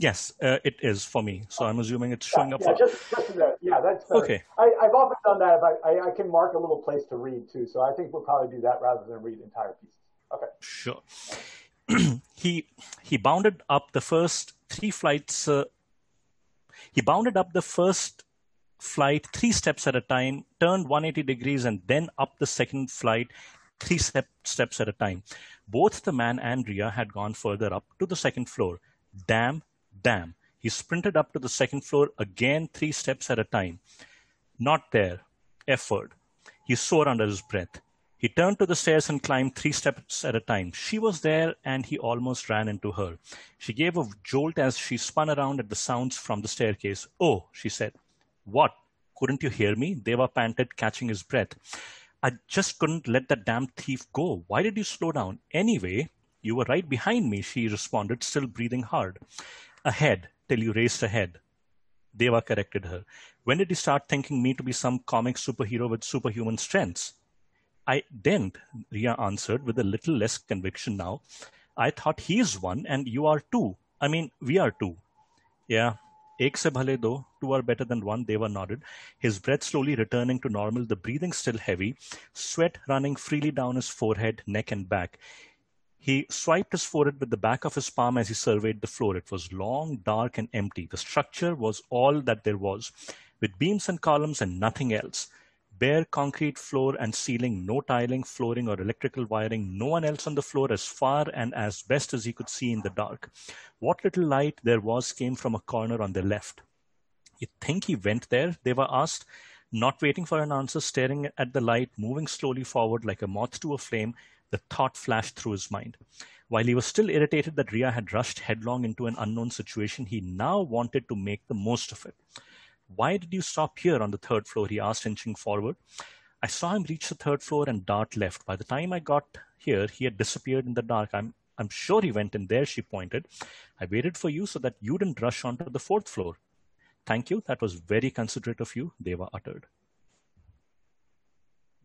S3: Yes, uh, it is for me. So I'm assuming it's showing
S1: yeah,
S3: up.
S1: Yeah,
S3: for...
S1: just, just there. Yeah, that's better.
S3: okay.
S1: I, have often done that. If I, I, I, can mark a little place to read too. So I think we'll probably do that rather than read entire pieces. Okay.
S3: Sure. (clears throat) he he bounded up the first three flights. Uh, he bounded up the first flight three steps at a time, turned 180 degrees, and then up the second flight three step, steps at a time. Both the man and Ria had gone further up to the second floor. Damn Damn. He sprinted up to the second floor again, three steps at a time. Not there. Effort. He swore under his breath. He turned to the stairs and climbed three steps at a time. She was there and he almost ran into her. She gave a jolt as she spun around at the sounds from the staircase. Oh, she said. What? Couldn't you hear me? Deva panted, catching his breath. I just couldn't let that damn thief go. Why did you slow down? Anyway, you were right behind me, she responded, still breathing hard ahead till you raced ahead. Deva corrected her. When did you start thinking me to be some comic superhero with superhuman strengths? I didn't, Ria answered with a little less conviction now. I thought he's one and you are two. I mean, we are two. Yeah, ek se bhale do, two are better than one, Deva nodded, his breath slowly returning to normal, the breathing still heavy, sweat running freely down his forehead, neck, and back. He swiped his forehead with the back of his palm as he surveyed the floor. It was long, dark, and empty. The structure was all that there was, with beams and columns and nothing else. Bare concrete floor and ceiling, no tiling, flooring, or electrical wiring, no one else on the floor as far and as best as he could see in the dark. What little light there was came from a corner on the left. You think he went there? They were asked, not waiting for an answer, staring at the light, moving slowly forward like a moth to a flame, the thought flashed through his mind. While he was still irritated that Ria had rushed headlong into an unknown situation, he now wanted to make the most of it. Why did you stop here on the third floor? he asked, inching forward. I saw him reach the third floor and dart left. By the time I got here, he had disappeared in the dark. I'm I'm sure he went in there, she pointed. I waited for you so that you didn't rush onto the fourth floor. Thank you. That was very considerate of you, Deva uttered.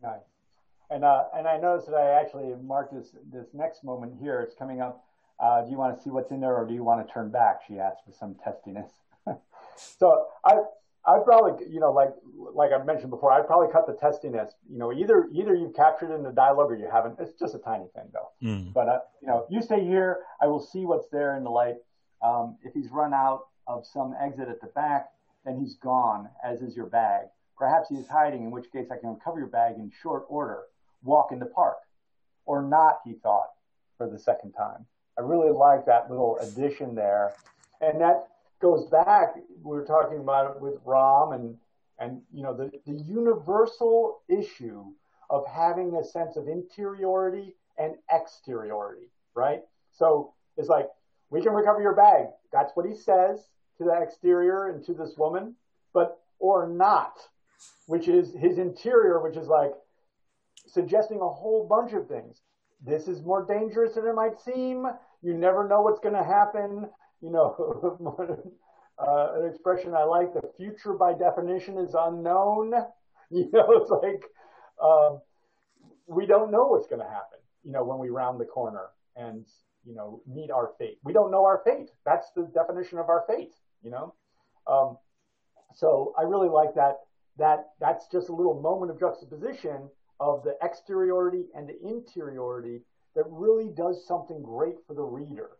S1: Nice. And uh, and I noticed that I actually marked this this next moment here. It's coming up. Uh, do you want to see what's in there, or do you want to turn back? She asked with some testiness. (laughs) so I I probably you know like like I mentioned before, I'd probably cut the testiness. You know, either either you've captured it in the dialogue or you haven't. It's just a tiny thing though. Mm. But uh, you know, you stay here. I will see what's there in the light. Um, if he's run out of some exit at the back, then he's gone, as is your bag. Perhaps he is hiding, in which case I can uncover your bag in short order walk in the park. Or not, he thought for the second time. I really like that little addition there. And that goes back, we were talking about it with Ram and, and you know, the, the universal issue of having a sense of interiority and exteriority, right? So it's like, we can recover your bag. That's what he says to the exterior and to this woman, but or not, which is his interior, which is like, suggesting a whole bunch of things. This is more dangerous than it might seem. You never know what's going to happen. You know, (laughs) uh, an expression I like: the future, by definition, is unknown. (laughs) You know, it's like um, we don't know what's going to happen. You know, when we round the corner and you know meet our fate, we don't know our fate. That's the definition of our fate. You know, um, so I really like that. That that's just a little moment of juxtaposition of the exteriority and the interiority that really does something great for the reader.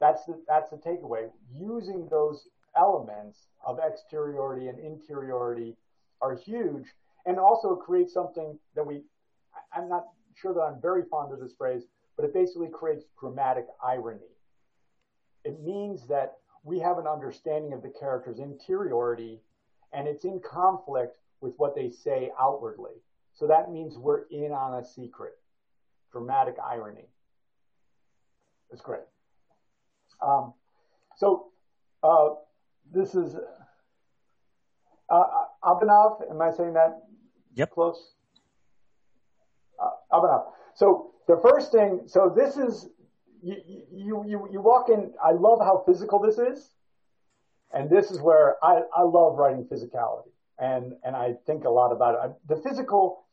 S1: That's the, that's the takeaway. Using those elements of exteriority and interiority are huge and also create something that we, I'm not sure that I'm very fond of this phrase, but it basically creates dramatic irony. It means that we have an understanding of the character's interiority and it's in conflict with what they say outwardly. So that means we're in on a secret. Dramatic irony. It's great. Um, so uh, this is uh, Abhinav. Am I saying that?
S3: Yep.
S1: Close. Uh, Abhinav. So the first thing. So this is you, you you you walk in. I love how physical this is, and this is where I I love writing physicality, and and I think a lot about it. The physical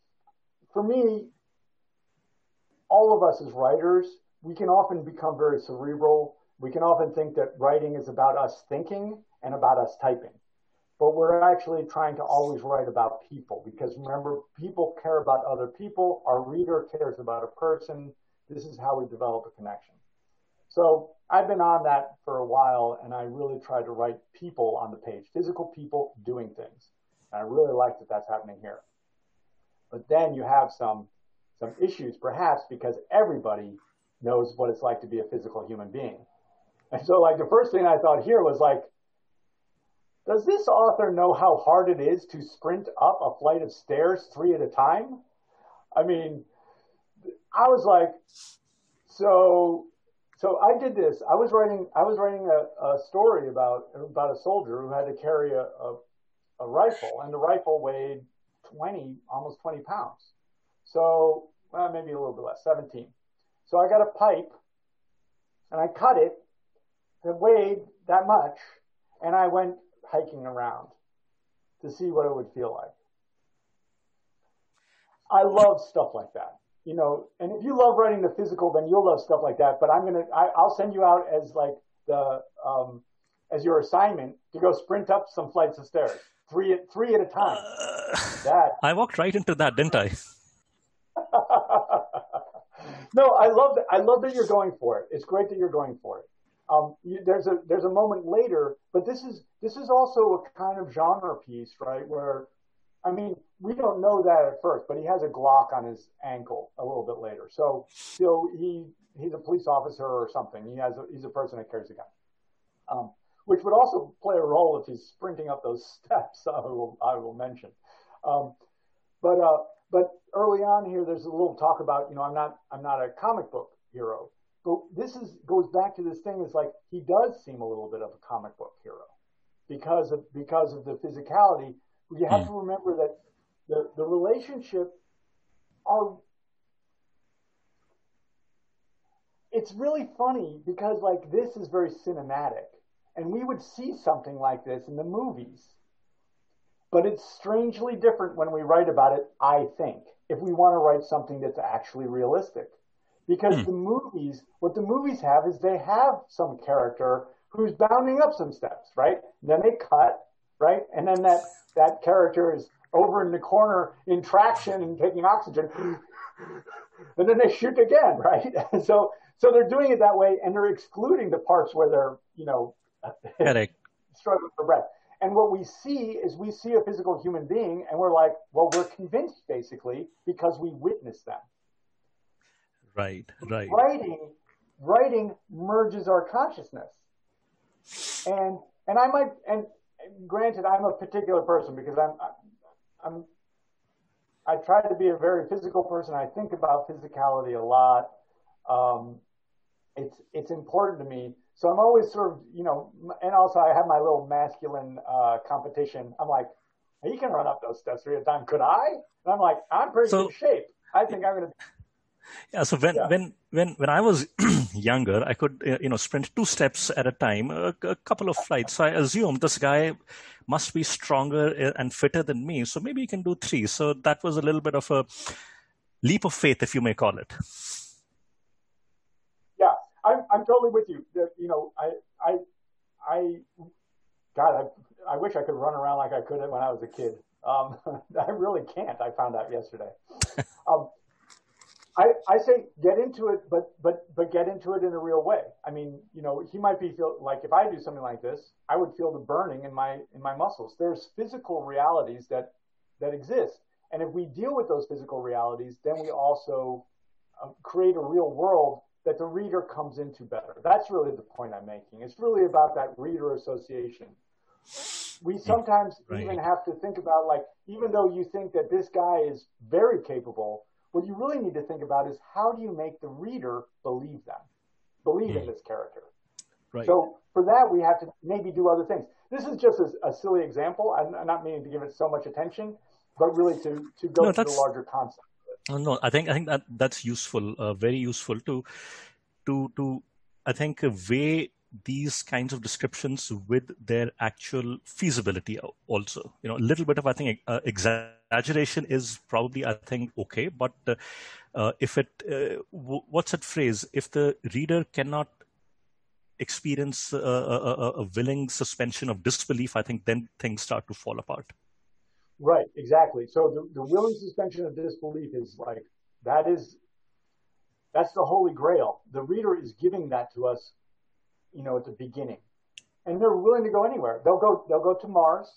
S1: for me, all of us as writers, we can often become very cerebral. We can often think that writing is about us thinking and about us typing. But we're actually trying to always write about people because remember, people care about other people. Our reader cares about a person. This is how we develop a connection. So I've been on that for a while and I really try to write people on the page, physical people doing things. And I really like that that's happening here. But then you have some some issues, perhaps because everybody knows what it's like to be a physical human being. And so, like the first thing I thought here was like, does this author know how hard it is to sprint up a flight of stairs three at a time? I mean, I was like, so so I did this. I was writing I was writing a, a story about about a soldier who had to carry a, a, a rifle, and the rifle weighed 20, almost 20 pounds. So, well, maybe a little bit less, 17. So I got a pipe and I cut it that weighed that much and I went hiking around to see what it would feel like. I love stuff like that, you know, and if you love writing the physical, then you'll love stuff like that. But I'm going to, I'll send you out as like the, um, as your assignment to go sprint up some flights of stairs three at three at a time. Uh,
S3: that I walked right into that, didn't I? (laughs)
S1: no, I love that. I love that you're going for it. It's great that you're going for it. Um, there's a there's a moment later, but this is this is also a kind of genre piece, right? Where, I mean, we don't know that at first, but he has a Glock on his ankle a little bit later. So, so he he's a police officer or something. He has a, he's a person that carries a gun, um, which would also play a role if he's sprinting up those (laughs) steps. I will I will mention, um, but uh, but early on here, there's a little talk about you know I'm not I'm not a comic book hero but this is goes back to this thing is like he does seem a little bit of a comic book hero because of because of the physicality. You have mm. to remember that the the relationship are it's really funny because like this is very cinematic and we would see something like this in the movies but it's strangely different when we write about it i think if we want to write something that's actually realistic because mm. the movies, what the movies have is they have some character who's bounding up some steps, right? And then they cut, right? And then that, that character is over in the corner in traction and taking oxygen. and then they shoot again, (laughs) right? (laughs) so, so they're doing it that way and they're excluding the parts where they're, you know, (laughs) headache struggling for breath. And what we see is we see a physical human being and we're like, well, we're convinced basically because we witness them.
S3: Right, right.
S1: Writing, writing merges our consciousness. And and I might and granted I'm a particular person because I'm I'm I try to be a very physical person. I think about physicality a lot. Um, it's it's important to me. So I'm always sort of you know, and also I have my little masculine uh, competition. I'm like, he can run up those steps three at a time. Could I? And I'm like, I'm pretty so, good shape. I think I'm going to
S3: yeah. So when yeah. when when when I was (clears throat) younger, I could uh, you know sprint two steps at a time, a, a, couple of flights. So I assumed this guy must be stronger uh, and fitter than me. So maybe he can do three. So that was a little bit of a leap of faith, if you may call it.
S1: Yeah, I'm I'm totally with you. You know, I I I God, I I wish I could run around like I could when I was a kid. Um, (laughs) I really can't. I found out yesterday. (laughs) um, I, I say get into it, but but but get into it in a real way. I mean, you know, he might be feel like if I do something like this, I would feel the burning in my in my muscles. There's physical realities that that exist, and if we deal with those physical realities, then we also uh, create a real world that the reader comes into better. That's really the point I'm making. It's really about that reader association. We sometimes right. even have to think about like, even though you think that this guy is very capable what you really need to think about is how do you make the reader believe them, believe mm. in this character. Right. So for that, we have to maybe do other things. This is just a, a silly example. I'm, I'm, not meaning to give it so much attention, but really to, to go no, to the larger concept.
S3: Uh, no, I think I think that that's useful, uh, very useful to to to I think weigh these kinds of descriptions with their actual feasibility also. You know a little bit of i think uh, exaggeration is probably i think okay but uh, uh, if it uh, what's that phrase? If the reader cannot experience a, a, a, willing suspension of disbelief i think then things start to fall apart.
S1: Right exactly. So the, the willing suspension of disbelief is like that is that's the holy grail. The reader is giving that to us you know, at the beginning. And they're willing to go anywhere. They'll go, they'll go to Mars.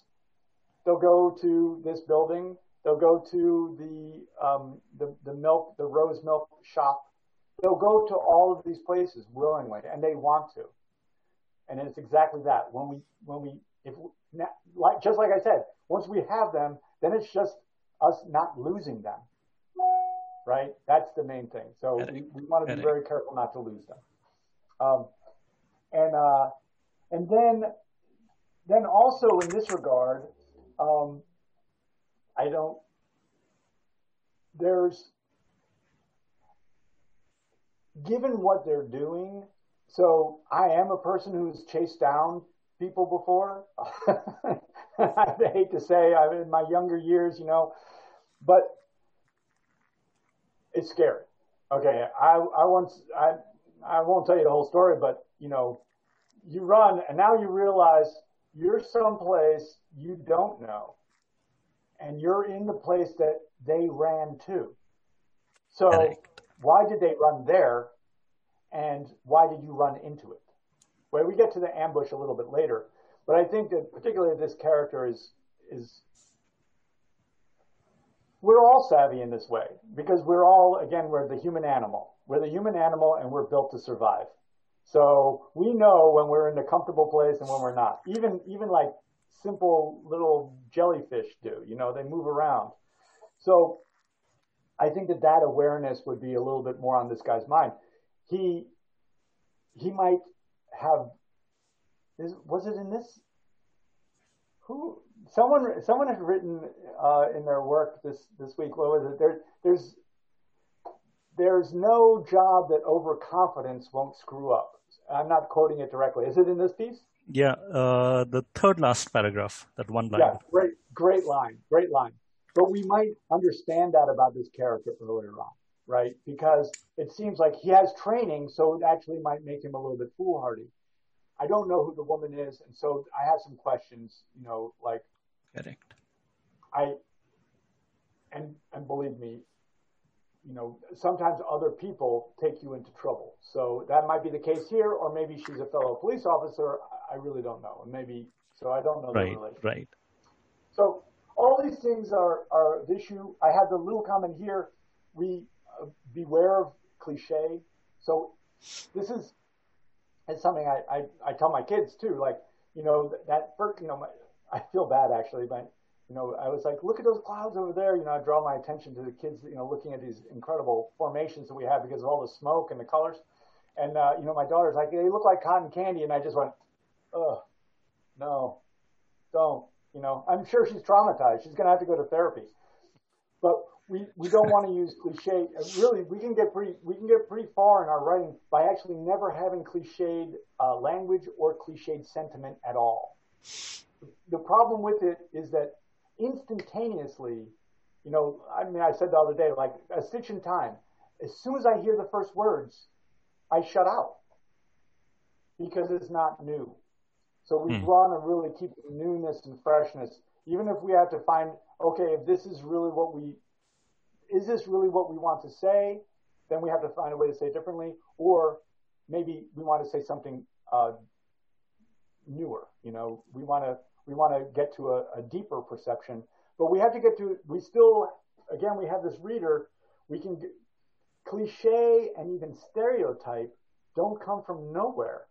S1: They'll go to this building. They'll go to the, um, the, the milk, the rose milk shop. They'll go to all of these places willingly, and they want to. And it's exactly that. When we, when we, if like, just like I said, once we have them, then it's just us not losing them. Right? That's the main thing. So we, we want to be very careful not to lose them. Um, and uh, and then then also in this regard, um, I don't. There's given what they're doing. So I am a person who's chased down people before. (laughs) I hate to say, I in my younger years, you know, but it's scary. Okay, I I once I I won't tell you the whole story, but you know, you run and now you realize you're someplace you don't know. And you're in the place that they ran to. So why did they run there? And why did you run into it? Well, we get to the ambush a little bit later, but I think that particularly this character is is we're all savvy in this way because we're all again we're the human animal. We're the human animal and we're built to survive. So we know when we're in a comfortable place and when we're not. Even even like simple little jellyfish do. You know, they move around. So I think that that awareness would be a little bit more on this guy's mind. He he might have is was it in this who someone someone had written uh, in their work this this week what was it there there's there's no job that overconfidence won't screw up. I'm not quoting it directly. Is it in this piece?
S3: Yeah uh, the third last paragraph that one line.
S1: Yeah great great line great line. But we might understand that about this character earlier on right? Because it seems like he has training so it actually might make him a little bit foolhardy. I don't know who the woman is, and so I have some questions. You know, like
S3: correct.
S1: I and and believe me, you know, sometimes other people take you into trouble. So that might be the case here, or maybe she's a fellow police officer. I really don't know, and maybe so I don't know
S3: right. Right.
S1: So all these things are are the issue. I have the little comment here. We uh, beware of cliche. So this is it's something I, I, I tell my kids too. Like, you know, that first, you know, my, I feel bad actually, but you know, I was like, look at those clouds over there. You know, I draw my attention to the kids, you know, looking at these incredible formations that we have because of all the smoke and the colors. And, uh, you know, my daughter's like, they look like cotton candy. And I just went, ugh, no, don't, you know, I'm sure she's traumatized. She's going to have to go to therapy. But we, we don't want to use cliche. Really, we can get pretty we can get pretty far in our writing by actually never having cliched uh, language or cliched sentiment at all. The problem with it is that instantaneously, you know, I mean, I said the other day, like a stitch in time. As soon as I hear the first words, I shut out because it's not new. So we hmm. want to really keep newness and freshness, even if we have to find okay, if this is really what we is this really what we want to say? Then we have to find a way to say it differently, or maybe we want to say something uh, newer. You know, we want to we want to get to a, a deeper perception, but we have to get to. We still, again, we have this reader. We can cliche and even stereotype don't come from nowhere.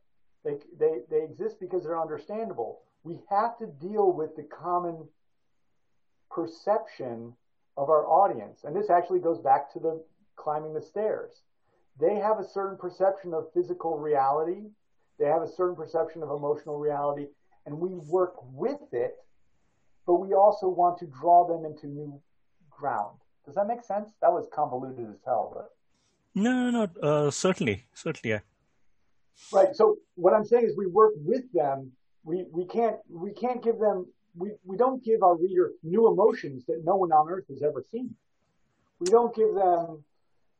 S1: They, they, they exist because they're understandable. We have to deal with the common perception of our audience. And this actually goes back to the climbing the stairs. They have a certain perception of physical reality. They have a certain perception of emotional reality, and we work with it, but we also want to draw them into new ground. Does that make sense? That was convoluted as hell, but
S3: no, no, no. Uh, certainly, certainly, yeah.
S1: Right. So what I'm saying is, we work with them. We we can't we can't give them we, we don't give our reader new emotions that no one on earth has ever seen. We don't give them,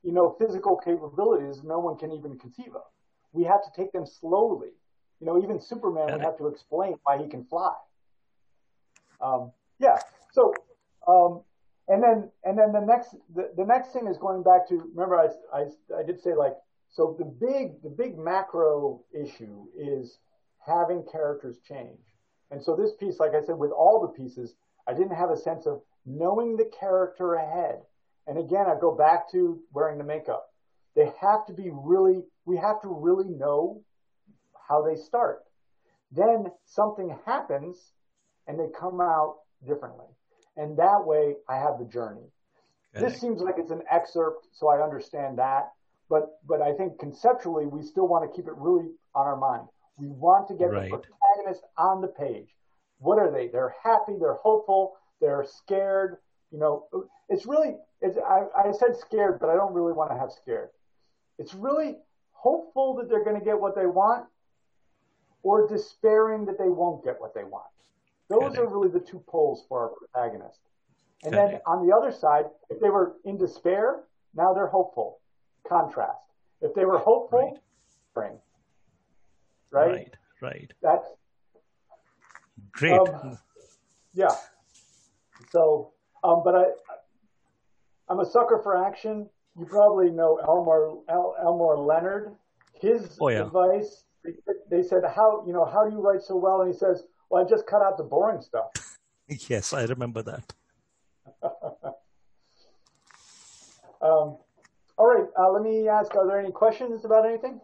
S1: you know, physical capabilities no one can even conceive of. We have to take them slowly. You know, even Superman would have to explain why he can fly. Um, yeah. So, um, and then and then the next the, the next thing is going back to remember I, I, I did say like so the big the big macro issue is having characters change and so this piece, like I said, with all the pieces, I didn't have a sense of knowing the character ahead. And again, I go back to wearing the makeup. They have to be really, we have to really know how they start. Then something happens and they come out differently. And that way I have the journey. Okay. This seems like it's an excerpt, so I understand that. But but I think conceptually we still want to keep it really on our mind. We want to get right. the protagonist on the page. What are they? They're happy. They're hopeful. They're scared. You know, it's really. It's, I, I said scared, but I don't really want to have scared. It's really hopeful that they're going to get what they want, or despairing that they won't get what they want. Those are really the two poles for our protagonist. And then on the other side, if they were in despair, now they're hopeful. Contrast. If they were hopeful, right. spring right?
S3: Right, right.
S1: That's
S3: great.
S1: Um, yeah. So, um, but I, I'm a sucker for action. you probably know Elmore El, Elmore Leonard. His oh, yeah. advice, they said, "How you know how do you write so well?" And he says, "Well, I just cut out the boring stuff." (laughs)
S3: yes, I remember that. (laughs)
S1: um, all right, uh, let me ask: Are there any questions about anything?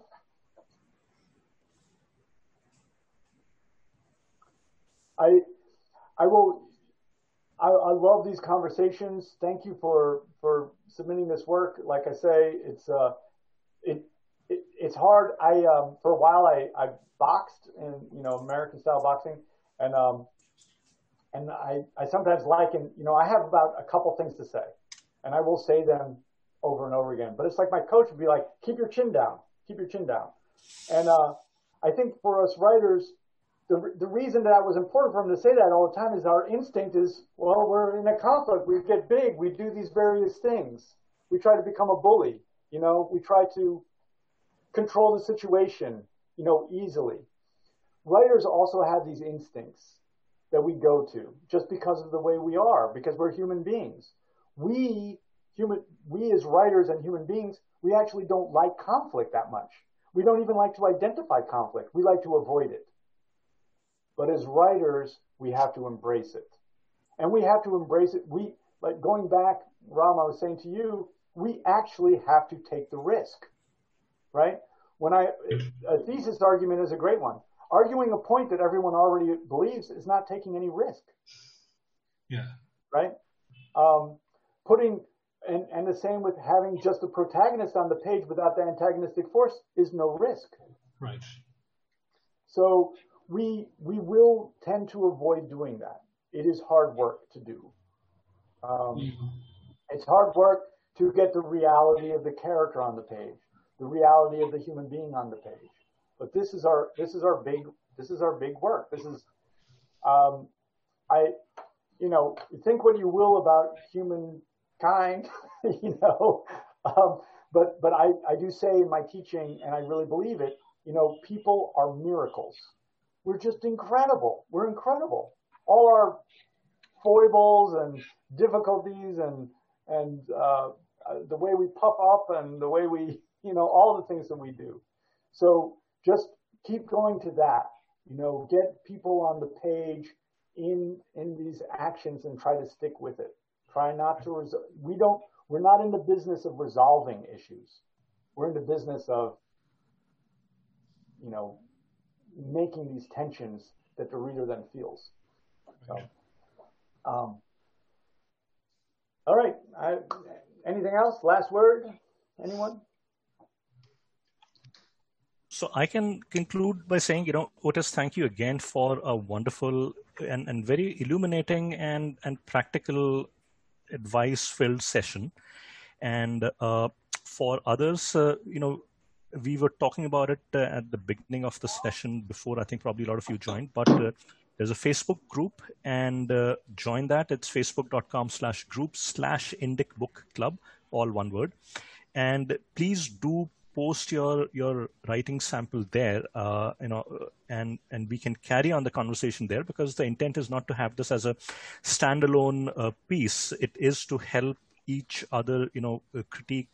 S1: I I will. I, I love these conversations. Thank you for for submitting this work. Like I say, it's uh, it, it it's hard. I um, for a while I I boxed in you know American style boxing, and um, and I I sometimes liken you know I have about a couple things to say, and I will say them over and over again. But it's like my coach would be like, keep your chin down, keep your chin down, and uh, I think for us writers the, the reason that was important for him to say that all the time is our instinct is, well, we're in a conflict. We get big. We do these various things. We try to become a bully. You know, we try to control the situation, you know, easily. Writers also have these instincts that we go to just because of the way we are, because we're human beings. We human, we as writers and human beings, we actually don't like conflict that much. We don't even like to identify conflict. We like to avoid it. But as writers, we have to embrace it. And we have to embrace it. We, like going back, Ram, I was saying to you, we actually have to take the risk, right? When I, a thesis argument is a great one. Arguing a point that everyone already believes is not taking any risk.
S5: Yeah.
S1: Right? Um, putting, and, and the same with having just the protagonist on the page without the antagonistic force is no risk.
S5: Right.
S1: So we we will tend to avoid doing that. It is hard work to do. Um, mm-hmm. It's hard work to get the reality of the character on the page, the reality of the human being on the page. But this is our this is our big this is our big work. This is um, I you know think what you will about humankind, (laughs) you know, um, but but I I do say in my teaching, and I really believe it. You know, people are miracles we're just incredible. We're incredible. All our foibles and difficulties and and uh, the way we puff up and the way we, you know, all the things that we do. So just keep going to that. You know, get people on the page in in these actions and try to stick with it. Try not to res- we don't we're not in the business of resolving issues. We're in the business of you know making these tensions that the reader then feels. So, um, all right. I, anything else? Last word? Anyone?
S3: So I can conclude by saying, you know, Otis, thank you again for a wonderful and, and very illuminating and, and practical advice filled session. And uh, for others, uh, you know, we were talking about it uh, at the beginning of the session before. I think probably a lot of you joined, but uh, there's a Facebook group and uh, join that. It's facebook.com slash group slash Indic Book Club, all one word. And please do post your your writing sample there uh, you know and and we can carry on the conversation there because the intent is not to have this as a standalone uh, piece it is to help each other you know uh, critique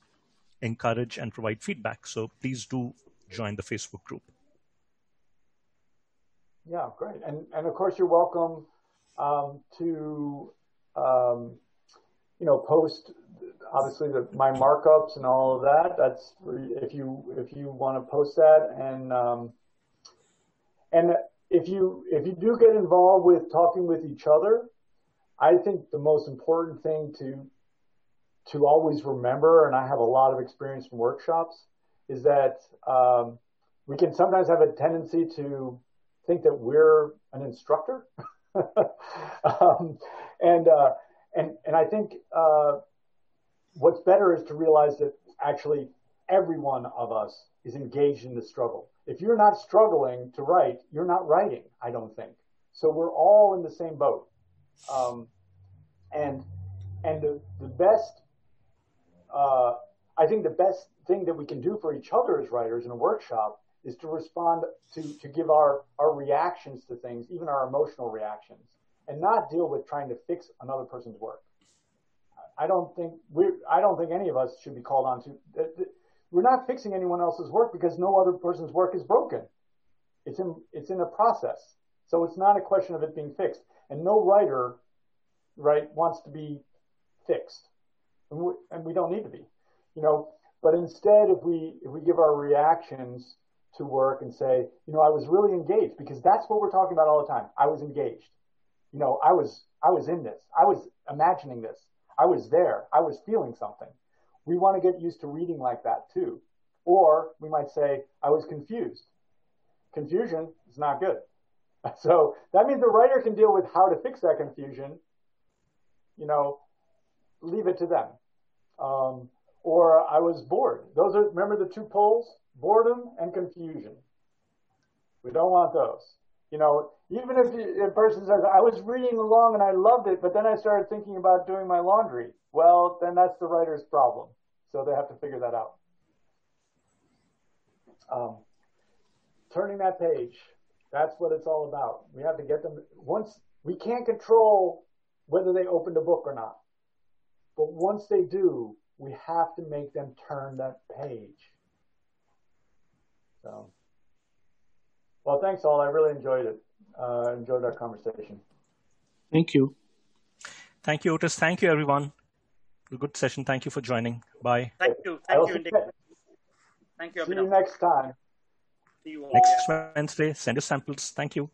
S3: encourage and provide feedback. So please do join the Facebook group.
S1: Yeah, great. And, and of course, you're welcome um, to, um, you know, post obviously the, my markups and all of that. That's if you if you want to post that and um, and if you if you do get involved with talking with each other, I think the most important thing to to always remember, and I have a lot of experience from workshops, is that um, we can sometimes have a tendency to think that we're an instructor. (laughs) um, and, uh, and, and I think uh, what's better is to realize that actually every one of us is engaged in the struggle. If you're not struggling to write, you're not writing, I don't think. So we're all in the same boat. Um, and and the, the best uh, I think the best thing that we can do for each other as writers in a workshop is to respond to to give our our reactions to things, even our emotional reactions, and not deal with trying to fix another person's work. I don't think we I don't think any of us should be called on to. We're not fixing anyone else's work because no other person's work is broken. It's in it's in a process, so it's not a question of it being fixed. And no writer, right, wants to be fixed, and we, and we don't need to be, you know. But instead, if we if we give our reactions to work and say, you know, I was really engaged because that's what we're talking about all the time. I was engaged. You know, I was I was in this. I was imagining this. I was there. I was feeling something. We want to get used to reading like that too. Or we might say, I was confused. Confusion is not good. (laughs) So that means the writer can deal with how to fix that confusion. You know, leave it to them. Um, or I was bored. Those are, remember the two poles? boredom and confusion. We don't want those. You know, even if a person says, I was reading along and I loved it, but then I started thinking about doing my laundry. Well, then that's the writer's problem. So they have to figure that out. Um, turning that page, that's what it's all about. We have to get them, once, we can't control whether they opened a book or not. But once they do, we have to make them turn that page. So, well, thanks all. I really enjoyed it. Uh, enjoyed our conversation.
S2: Thank you.
S3: Thank you, Otis. Thank you, everyone. A good session. Thank you for joining. Bye.
S6: Thank you. Thank you. Thank you.
S1: See you next time.
S6: See you all.
S3: Next Wednesday. Send your samples. Thank you.